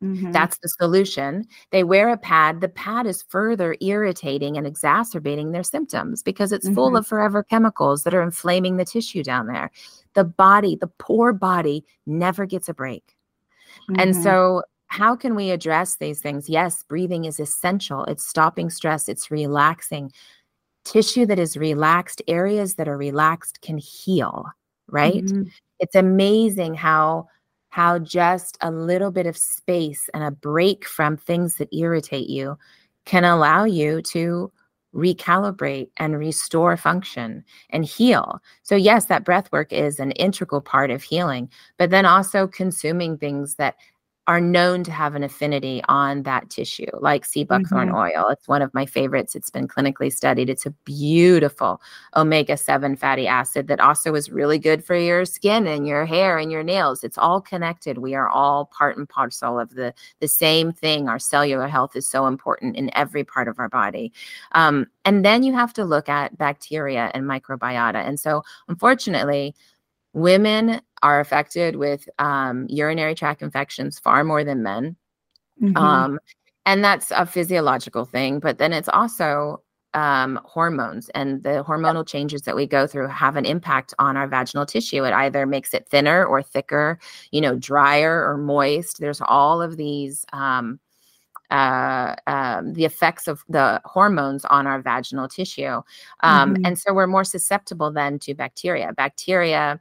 Mhm. That's the solution. They wear a pad. The pad is further irritating and exacerbating their symptoms because it's full Mhm. of forever chemicals that are inflaming the tissue down there. The body, the poor body, never gets a break. And Mhm. so, how can we address these things? Yes, breathing is essential. It's stopping stress, it's relaxing. Tissue that is relaxed, areas that are relaxed can heal, right? Mhm. It's amazing how how just a little bit of space and a break from things that irritate you can allow you to recalibrate and restore function and heal. So yes, that breath work is an integral part of healing, but then also consuming things that are known to have an affinity on that tissue, like sea buckthorn oil. It's one of my favorites. It's been clinically studied. It's a beautiful omega 7 fatty acid that also is really good for your skin and your hair and your nails. It's all connected. We are all part and parcel of the, the same thing. Our cellular health is so important in every part of our body. Um, and then you have to look at bacteria and microbiota. And so, unfortunately, women are affected with um, urinary tract infections far more than men. Mhm. Um, and that's a physiological thing, but then it's also um, hormones and the hormonal changes that we go through have an impact on our vaginal tissue. It either makes it thinner or thicker, you know, drier or moist. There's all of these. Um, uh, um, the effects of the hormones on our vaginal tissue. Um, Mhm. And so we're more susceptible then to bacteria. Bacteria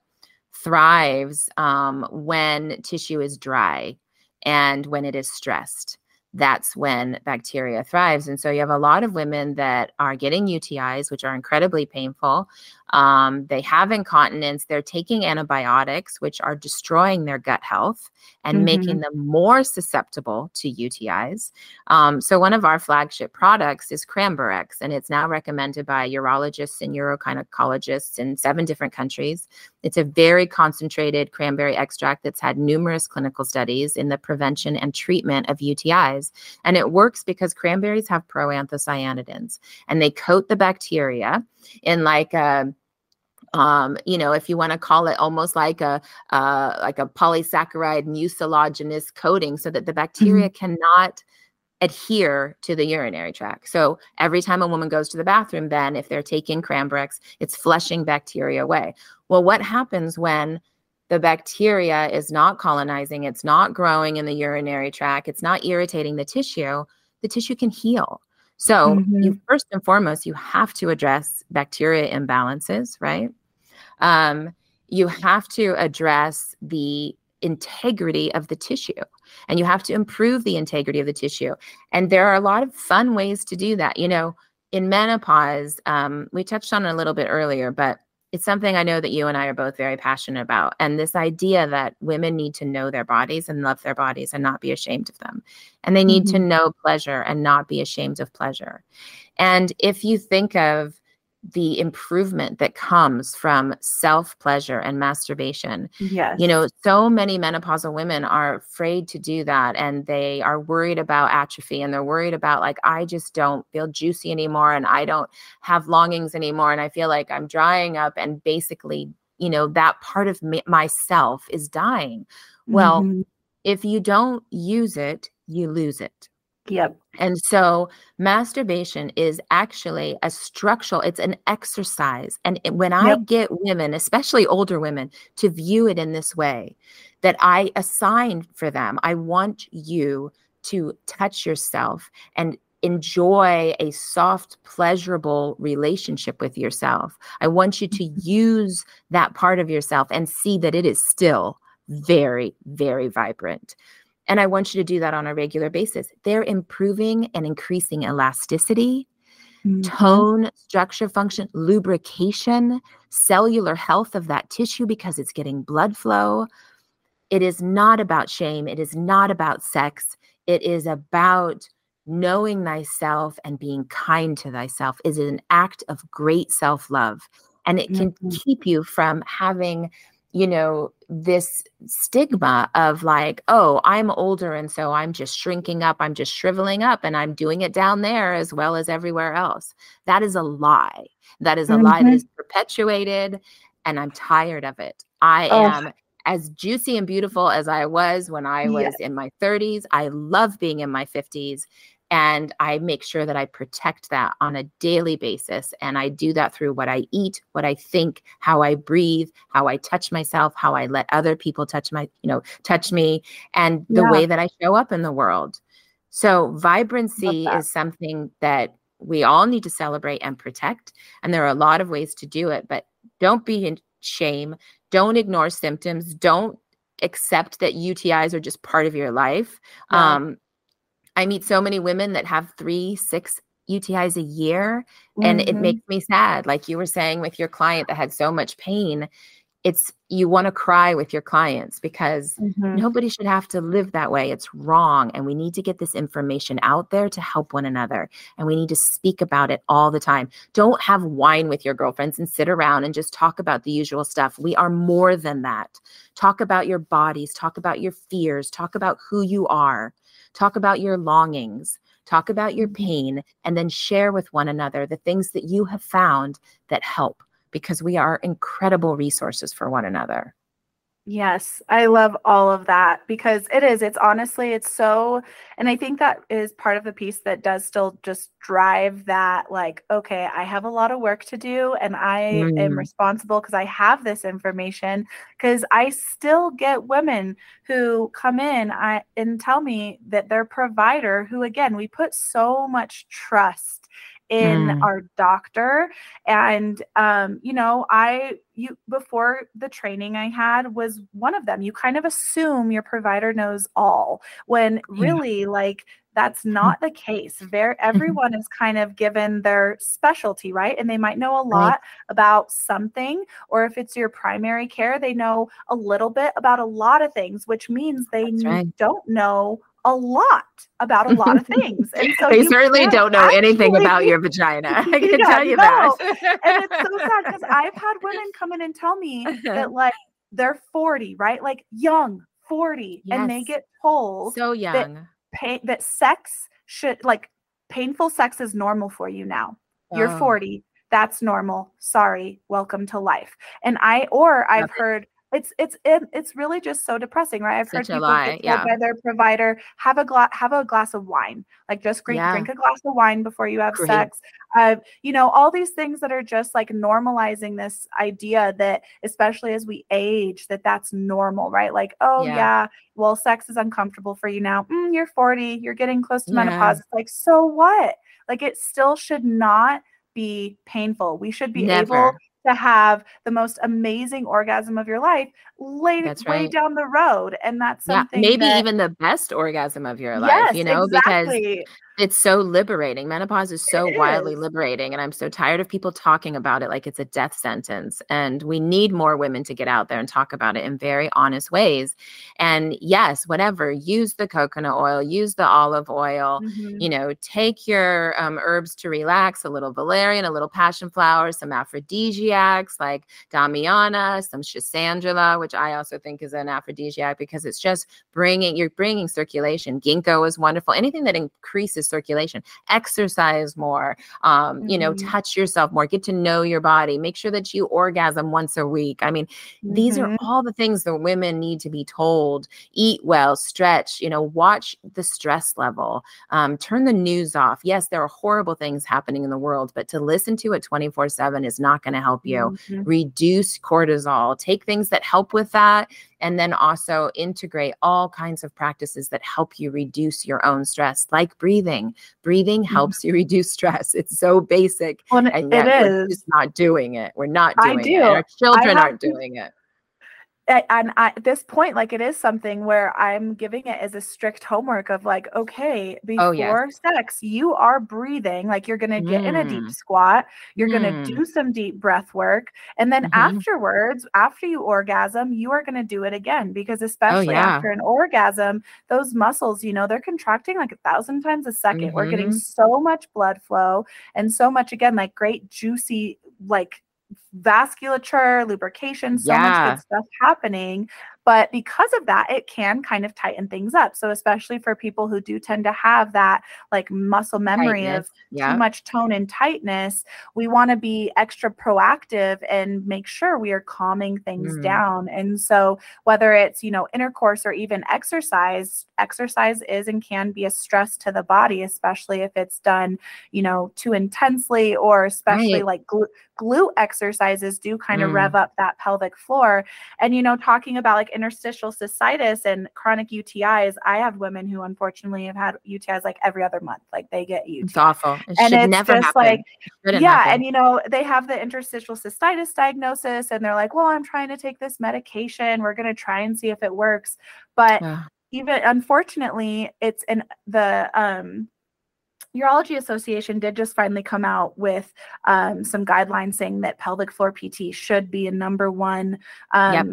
thrives um, when tissue is dry and when it is stressed that's when bacteria thrives. And so you have a lot of women that are getting UTIs, which are incredibly painful. Um, they have incontinence. They're taking antibiotics, which are destroying their gut health and mm-hmm. making them more susceptible to UTIs. Um, so, one of our flagship products is Cranberx, and it's now recommended by urologists and urogynecologists in seven different countries. It's a very concentrated cranberry extract that's had numerous clinical studies in the prevention and treatment of UTIs. And it works because cranberries have proanthocyanidins and they coat the bacteria in like a um, you know, if you want to call it almost like a uh, like a polysaccharide mucilaginous coating, so that the bacteria mm-hmm. cannot adhere to the urinary tract. So every time a woman goes to the bathroom, then if they're taking Cranberx, it's flushing bacteria away. Well, what happens when the bacteria is not colonizing, it's not growing in the urinary tract, it's not irritating the tissue, the tissue can heal. So, mm-hmm. you first and foremost, you have to address bacteria imbalances, right? Um, you have to address the integrity of the tissue and you have to improve the integrity of the tissue. And there are a lot of fun ways to do that. You know, in menopause, um, we touched on it a little bit earlier, but it's something I know that you and I are both very passionate about. And this idea that women need to know their bodies and love their bodies and not be ashamed of them. And they need mm-hmm. to know pleasure and not be ashamed of pleasure. And if you think of the improvement that comes from self pleasure and masturbation. Yes. You know, so many menopausal women are afraid to do that and they are worried about atrophy and they're worried about, like, I just don't feel juicy anymore and I don't have longings anymore. And I feel like I'm drying up and basically, you know, that part of me, myself is dying. Well, mm-hmm. if you don't use it, you lose it. Yep. And so masturbation is actually a structural, it's an exercise. And when I yep. get women, especially older women, to view it in this way, that I assign for them, I want you to touch yourself and enjoy a soft, pleasurable relationship with yourself. I want you to mm-hmm. use that part of yourself and see that it is still very, very vibrant. And I want you to do that on a regular basis. They're improving and increasing elasticity, mm-hmm. tone, structure, function, lubrication, cellular health of that tissue because it's getting blood flow. It is not about shame. It is not about sex. It is about knowing thyself and being kind to thyself is an act of great self-love and it can mm-hmm. keep you from having you know, this stigma of like, oh, I'm older and so I'm just shrinking up, I'm just shriveling up, and I'm doing it down there as well as everywhere else. That is a lie. That is a mm-hmm. lie that mm-hmm. perpetuated, and I'm tired of it. I oh. am as juicy and beautiful as I was when I was in my 30s. I love being in my 50s. And I make sure that I protect that on a daily basis. And I do that through what I eat, what I think, how I breathe, how I touch myself, how I let other people touch my, you know, touch me, and the yeah. way that I show up in the world. So, vibrancy is something that we all need to celebrate and protect. And there are a lot of ways to do it, but don't be in shame. Don't ignore symptoms. Don't accept that UTIs are just part of your life. Yeah. Um, I meet so many women that have three, six UTIs a year, and mm-hmm. it makes me sad. Like you were saying with your client that had so much pain, it's you want to cry with your clients because mm-hmm. nobody should have to live that way. It's wrong. And we need to get this information out there to help one another. And we need to speak about it all the time. Don't have wine with your girlfriends and sit around and just talk about the usual stuff. We are more than that. Talk about your bodies, talk about your fears, talk about who you are. Talk about your longings, talk about your mm-hmm. pain, and then share with one another the things that you have found that help because we are incredible resources for one another. Yes, I love all of that because it is. It's honestly, it's so, and I think that is part of the piece that does still just drive that, like, okay, I have a lot of work to do and I mm. am responsible because I have this information. Because I still get women who come in I, and tell me that their provider, who again, we put so much trust in Mm. our doctor and um you know i you before the training i had was one of them you kind of assume your provider knows all when Yeah. really like that's not the case very everyone is kind of given their specialty right and they might know a lot about something or if it's your primary care they know a little bit about a lot of things which means they right. don't know a lot about a lot of things and so they certainly don't know anything about your vagina. I can Yeah, tell you no. that. and it's so sad because I've had women come in and tell me that like they're 40, right? Like young 40, and they get told so young. pain that sex should like painful sex is normal for you now. You're Oh. 40. That's normal. Sorry. Welcome to life. And I or I've Love heard it's it's it, it's really just so depressing, right? I've heard Such a people lie, get told yeah. by their provider have a glass have a glass of wine, like just drink Yeah. drink a glass of wine before you have Great. sex. Uh, you know, all these things that are just like normalizing this idea that, especially as we age, that that's normal, right? Like, oh Yeah. yeah, well, sex is uncomfortable for you now. Mm, you're 40, you're getting close to menopause. It's like, so what? Like, it still should not be painful. We should be able Never. To have the most amazing orgasm of your life That's way right. down the road. And that's Yeah, something maybe that- even the best orgasm of your life, yes, you know, because it's so liberating. Menopause is so It wildly is. liberating. And I'm so tired of people talking about it like it's a death sentence. And we need more women to get out there and talk about it in very honest ways. And yes, whatever, use the coconut oil, use the olive oil, Mhm. you know, take your um, herbs to relax, a little valerian, a little passion flower, some aphrodisiacs like damiana, some schisandra, which I also think is an aphrodisiac because it's just bringing, you're bringing circulation. Ginkgo is wonderful. Anything that increases circulation, exercise more, um, you know, Mhm. touch yourself more, get to know your body, make sure that you orgasm once a week. I mean, these are Mhm. all the things that women need to be told eat well stretch you know watch the stress level um, turn the news off yes there are horrible things happening in the world but to listen to it 24 7 is not going to help you Mhm. reduce cortisol take things that help with that and then also integrate all kinds of practices that help you reduce your own stress like breathing breathing Mhm. helps you reduce stress it's so basic Well, and and it yet we're just not doing it we're not doing it do. and our children aren't to- doing it and at this point like it is something where i'm giving it as a strict homework of like okay before Oh, yes. sex you are breathing like you're gonna get in a deep Mm. squat you're gonna Mm. do some deep breath work and then Mhm. afterwards after you orgasm you are gonna do it again because especially Oh, yeah. after an orgasm those muscles you know they're contracting like a thousand times a 2nd we we're getting Mhm. so much blood flow and so much again like great juicy like vasculature, lubrication, so much good stuff happening. But because of that, it can kind of tighten things up. So, especially for people who do tend to have that like muscle memory of yeah too much tone and tightness, we want to be extra proactive and make sure we are calming things Mhm. down. And so, whether it's, you know, intercourse or even exercise, exercise is and can be a stress to the body, especially if it's done, you know, too intensely or especially Right. like glute, glute exercises do kind of Mm. rev up that pelvic floor. And, you know, talking about like interstitial cystitis and chronic UTIs, I have women who unfortunately have had UTIs like every other month. Like they get UTIs it's awful it and it's never just happen like It yeah happen. and you know they have the interstitial cystitis diagnosis and they're like well i'm trying to take this medication we're going to try and see if it works but Ugh. even unfortunately it's in the um urology association did just finally come out with um, some guidelines saying that pelvic floor pt should be a number one um, Yep.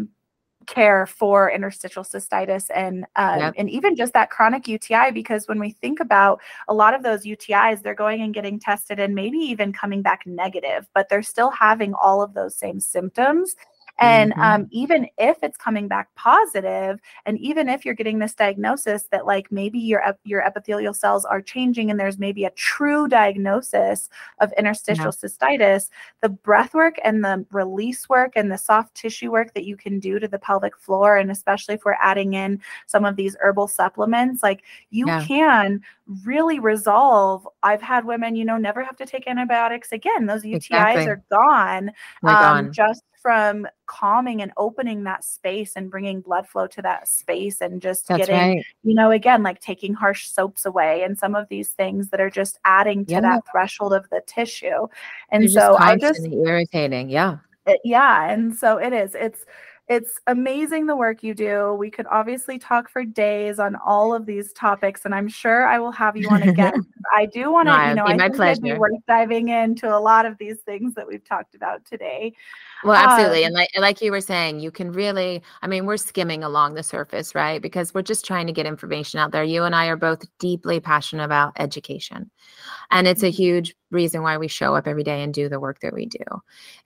care for interstitial cystitis and um, Yep. and even just that chronic UTI because when we think about a lot of those UTIs they're going and getting tested and maybe even coming back negative but they're still having all of those same symptoms and Mhm. um, even if it's coming back positive and even if you're getting this diagnosis that like maybe your your epithelial cells are changing and there's maybe a true diagnosis of interstitial cystitis the breath work and the release work and the soft tissue work that you can do to the pelvic floor and especially if we're adding in some of these herbal supplements like you Yeah. can really resolve. I've had women, you know, never have to take antibiotics again. Those UTIs Exactly. are gone um, gone. just from calming and opening that space and bringing blood flow to that space and just That's getting right. you know, again, like taking harsh soaps away and some of these things that are just adding to Yeah. that threshold of the tissue. And They're so just I just, irritating. Yeah. it- yeah. And so it is. It's, it's amazing the work you do. We could obviously talk for days on all of these topics, and I'm sure I will have you on again. I do want to, No, you know, I my think it'd be worth diving into a lot of these things that we've talked about today. Well, absolutely. Um, and like like you were saying, you can really, I mean, we're skimming along the surface, right? Because we're just trying to get information out there. You and I are both deeply passionate about education. And it's a Mhm. huge reason why we show up every day and do the work that we do.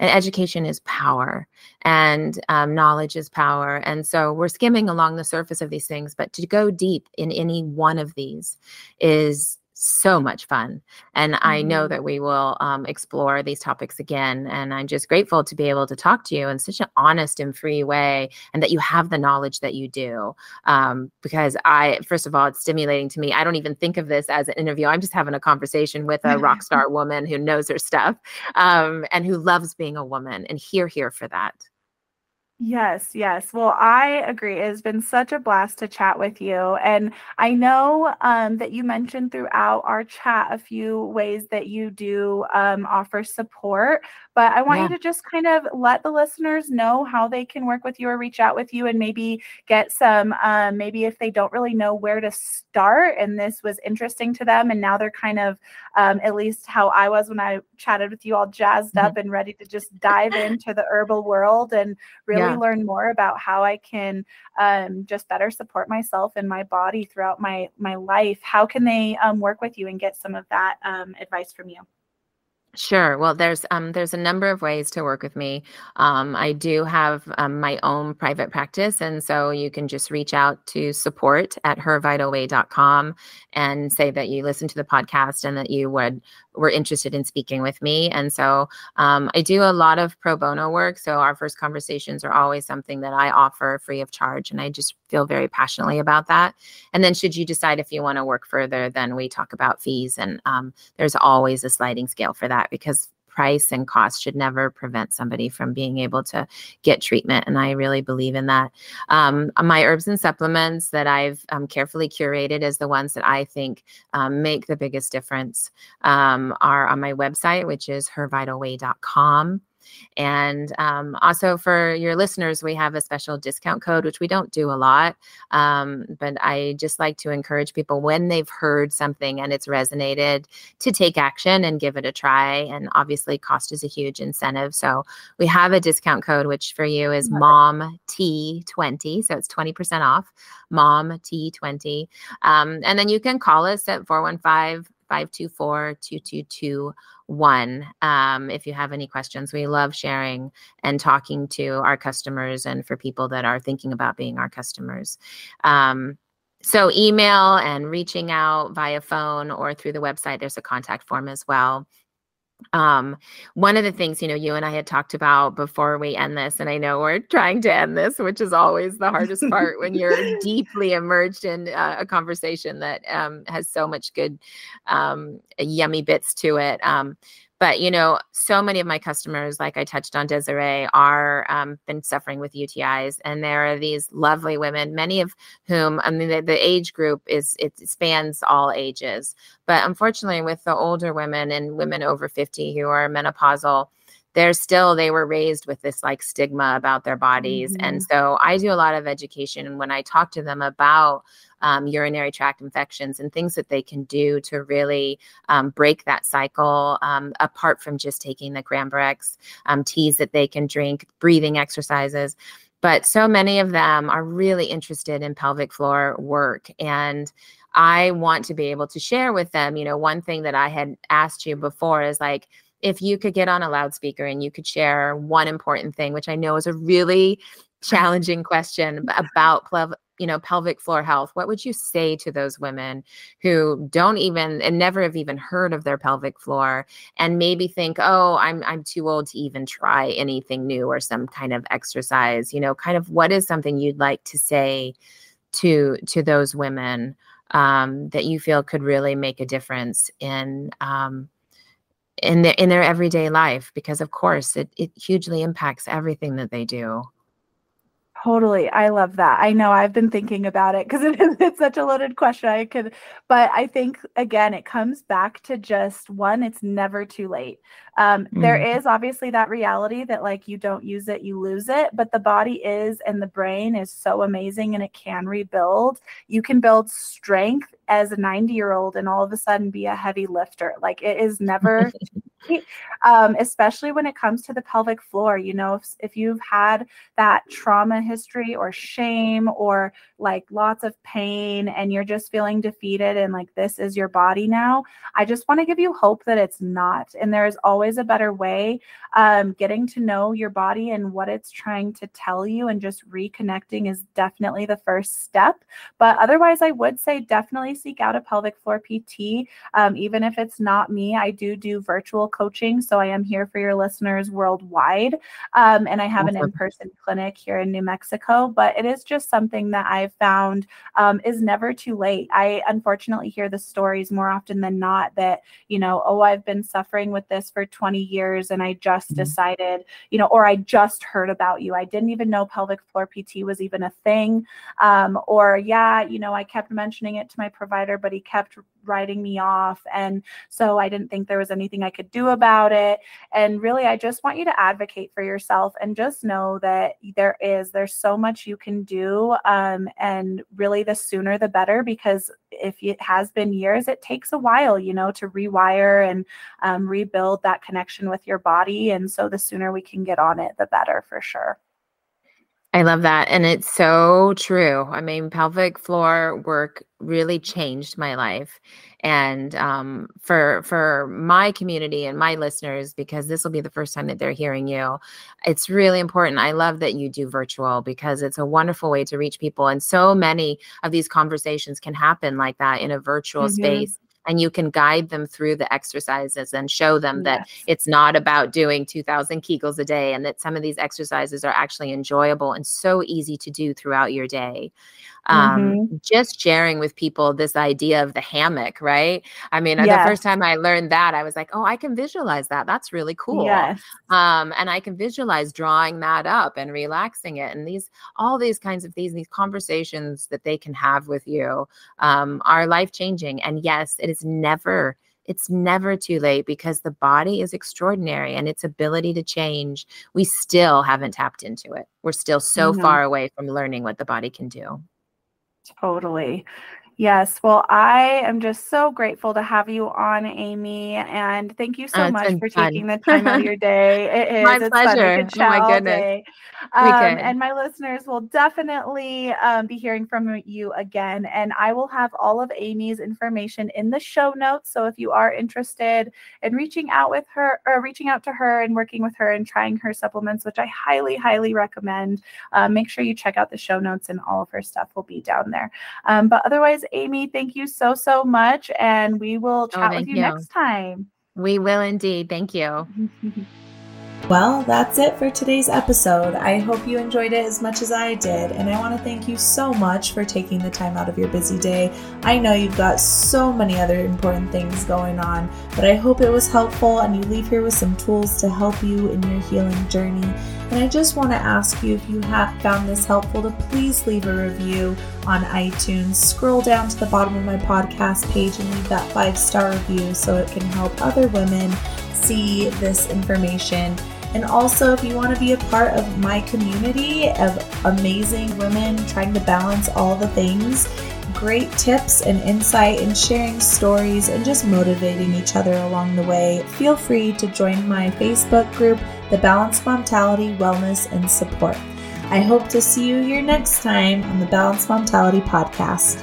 And education is power, and um, knowledge is power. And so we're skimming along the surface of these things, but to go deep in any one of these is so much fun. And I know Mhm. that we will um, explore these topics again. And I'm just grateful to be able to talk to you in such an honest and free way, and that you have the knowledge that you do. Um, because I, first of all, it's stimulating to me. I don't even think of this as an interview. I'm just having a conversation with a rock star woman who knows her stuff um, and who loves being a woman. And here, here for that. Yes, yes. Well, I agree. It has been such a blast to chat with you. And I know um, that you mentioned throughout our chat a few ways that you do um, offer support, but I want Yeah. you to just kind of let the listeners know how they can work with you or reach out with you and maybe get some, um, maybe if they don't really know where to start and this was interesting to them and now they're kind of, um, at least how I was when I chatted with you all jazzed Mhm. up and ready to just dive into the herbal world and really Yeah. Learn more about how I can um, just better support myself and my body throughout my my life. How can they um, work with you and get some of that um, advice from you? Sure. Well, there's um there's a number of ways to work with me. Um, I do have um, my own private practice, and so you can just reach out to support at hervitalway.com and say that you listened to the podcast and that you would were interested in speaking with me. And so um, I do a lot of pro bono work. So our first conversations are always something that I offer free of charge, and I just feel very passionately about that. And then, should you decide if you want to work further, then we talk about fees, and um, there's always a sliding scale for that because price and cost should never prevent somebody from being able to get treatment. And I really believe in that. Um, my herbs and supplements that I've um, carefully curated as the ones that I think um, make the biggest difference um, are on my website, which is hervitalway.com. And um, also for your listeners, we have a special discount code, which we don't do a lot. Um, but I just like to encourage people when they've heard something and it's resonated to take action and give it a try. And obviously, cost is a huge incentive. So we have a discount code, which for you is MOM T20. So it's 20% off, MOM T20. Um, and then you can call us at 415 524 2221 um, if you have any questions. We love sharing and talking to our customers and for people that are thinking about being our customers. Um, so, email and reaching out via phone or through the website, there's a contact form as well. Um, one of the things, you know, you and I had talked about before we end this, and I know we're trying to end this, which is always the hardest part when you're deeply immersed in uh, a conversation that um, has so much good, um, yummy bits to it. Um, but you know, so many of my customers, like I touched on Desiree, are um, been suffering with UTIs, and there are these lovely women, many of whom, I mean, the, the age group is it spans all ages, but unfortunately, with the older women and women over fifty who are menopausal, they're still they were raised with this like stigma about their bodies, and so I do a lot of education when I talk to them about um, urinary tract infections and things that they can do to really um, break that cycle, um, apart from just taking the Cranbrex um, teas that they can drink, breathing exercises. But so many of them are really interested in pelvic floor work. And I want to be able to share with them, you know, one thing that I had asked you before is like, if you could get on a loudspeaker and you could share one important thing, which I know is a really challenging question about plev- you know pelvic floor health what would you say to those women who don't even and never have even heard of their pelvic floor and maybe think oh i'm i'm too old to even try anything new or some kind of exercise you know kind of what is something you'd like to say to to those women um, that you feel could really make a difference in um, in their in their everyday life because of course it, it hugely impacts everything that they do Totally. I love that. I know I've been thinking about it because it is it's such a loaded question. I could but I think again it comes back to just one, it's never too late. Um, mm. there is obviously that reality that like you don't use it, you lose it, but the body is and the brain is so amazing and it can rebuild. You can build strength as a 90 year old and all of a sudden be a heavy lifter. Like it is never um, especially when it comes to the pelvic floor. You know, if, if you've had that trauma history or shame or like lots of pain and you're just feeling defeated and like this is your body now, I just want to give you hope that it's not. And there is always a better way. Um, getting to know your body and what it's trying to tell you and just reconnecting is definitely the first step. But otherwise, I would say definitely seek out a pelvic floor PT. Um, even if it's not me, I do do virtual coaching. So I am here for your listeners worldwide. Um, and I have an in person clinic here in New Mexico, but it is just something that I've found um, is never too late. I unfortunately hear the stories more often than not that, you know, oh, I've been suffering with this for 20 years and I just mm-hmm. decided, you know, or I just heard about you. I didn't even know pelvic floor PT was even a thing. Um, or, yeah, you know, I kept mentioning it to my provider, but he kept writing me off. And so I didn't think there was anything I could do about it. And really, I just want you to advocate for yourself and just know that there is, there's so much you can do. Um, and really, the sooner the better, because if it has been years, it takes a while, you know, to rewire and um, rebuild that connection with your body. And so the sooner we can get on it, the better for sure. I love that. And it's so true. I mean, pelvic floor work really changed my life. And um, for for my community and my listeners, because this will be the first time that they're hearing you, it's really important. I love that you do virtual because it's a wonderful way to reach people. And so many of these conversations can happen like that in a virtual mm-hmm. space and you can guide them through the exercises and show them yes. that it's not about doing 2000 kegels a day and that some of these exercises are actually enjoyable and so easy to do throughout your day um, mm-hmm. just sharing with people this idea of the hammock, right? I mean, yes. the first time I learned that, I was like, oh, I can visualize that. That's really cool. Yes. Um, and I can visualize drawing that up and relaxing it. And these, all these kinds of things, these conversations that they can have with you um, are life changing. And yes, it is never it's never too late because the body is extraordinary and its ability to change. We still haven't tapped into it. We're still so mm-hmm. far away from learning what the body can do. Totally. Yes. Well, I am just so grateful to have you on, Amy. And thank you so uh, much for fun. taking the time out of your day. It is. My it's pleasure. Fun. oh my goodness. Um, and my listeners will definitely um, be hearing from you again. And I will have all of Amy's information in the show notes. So if you are interested in reaching out with her or reaching out to her and working with her and trying her supplements, which I highly, highly recommend, uh, make sure you check out the show notes and all of her stuff will be down there. Um, but otherwise, Amy, thank you so, so much. And we will oh, chat oh, with you, you next time. We will indeed. Thank you. Well, that's it for today's episode. I hope you enjoyed it as much as I did, and I want to thank you so much for taking the time out of your busy day. I know you've got so many other important things going on, but I hope it was helpful and you leave here with some tools to help you in your healing journey. And I just want to ask you if you have found this helpful to please leave a review on iTunes. Scroll down to the bottom of my podcast page and leave that five star review so it can help other women see this information. And also, if you want to be a part of my community of amazing women trying to balance all the things, great tips and insight and sharing stories and just motivating each other along the way, feel free to join my Facebook group, The Balanced Mentality Wellness and Support. I hope to see you here next time on the Balanced Mentality Podcast.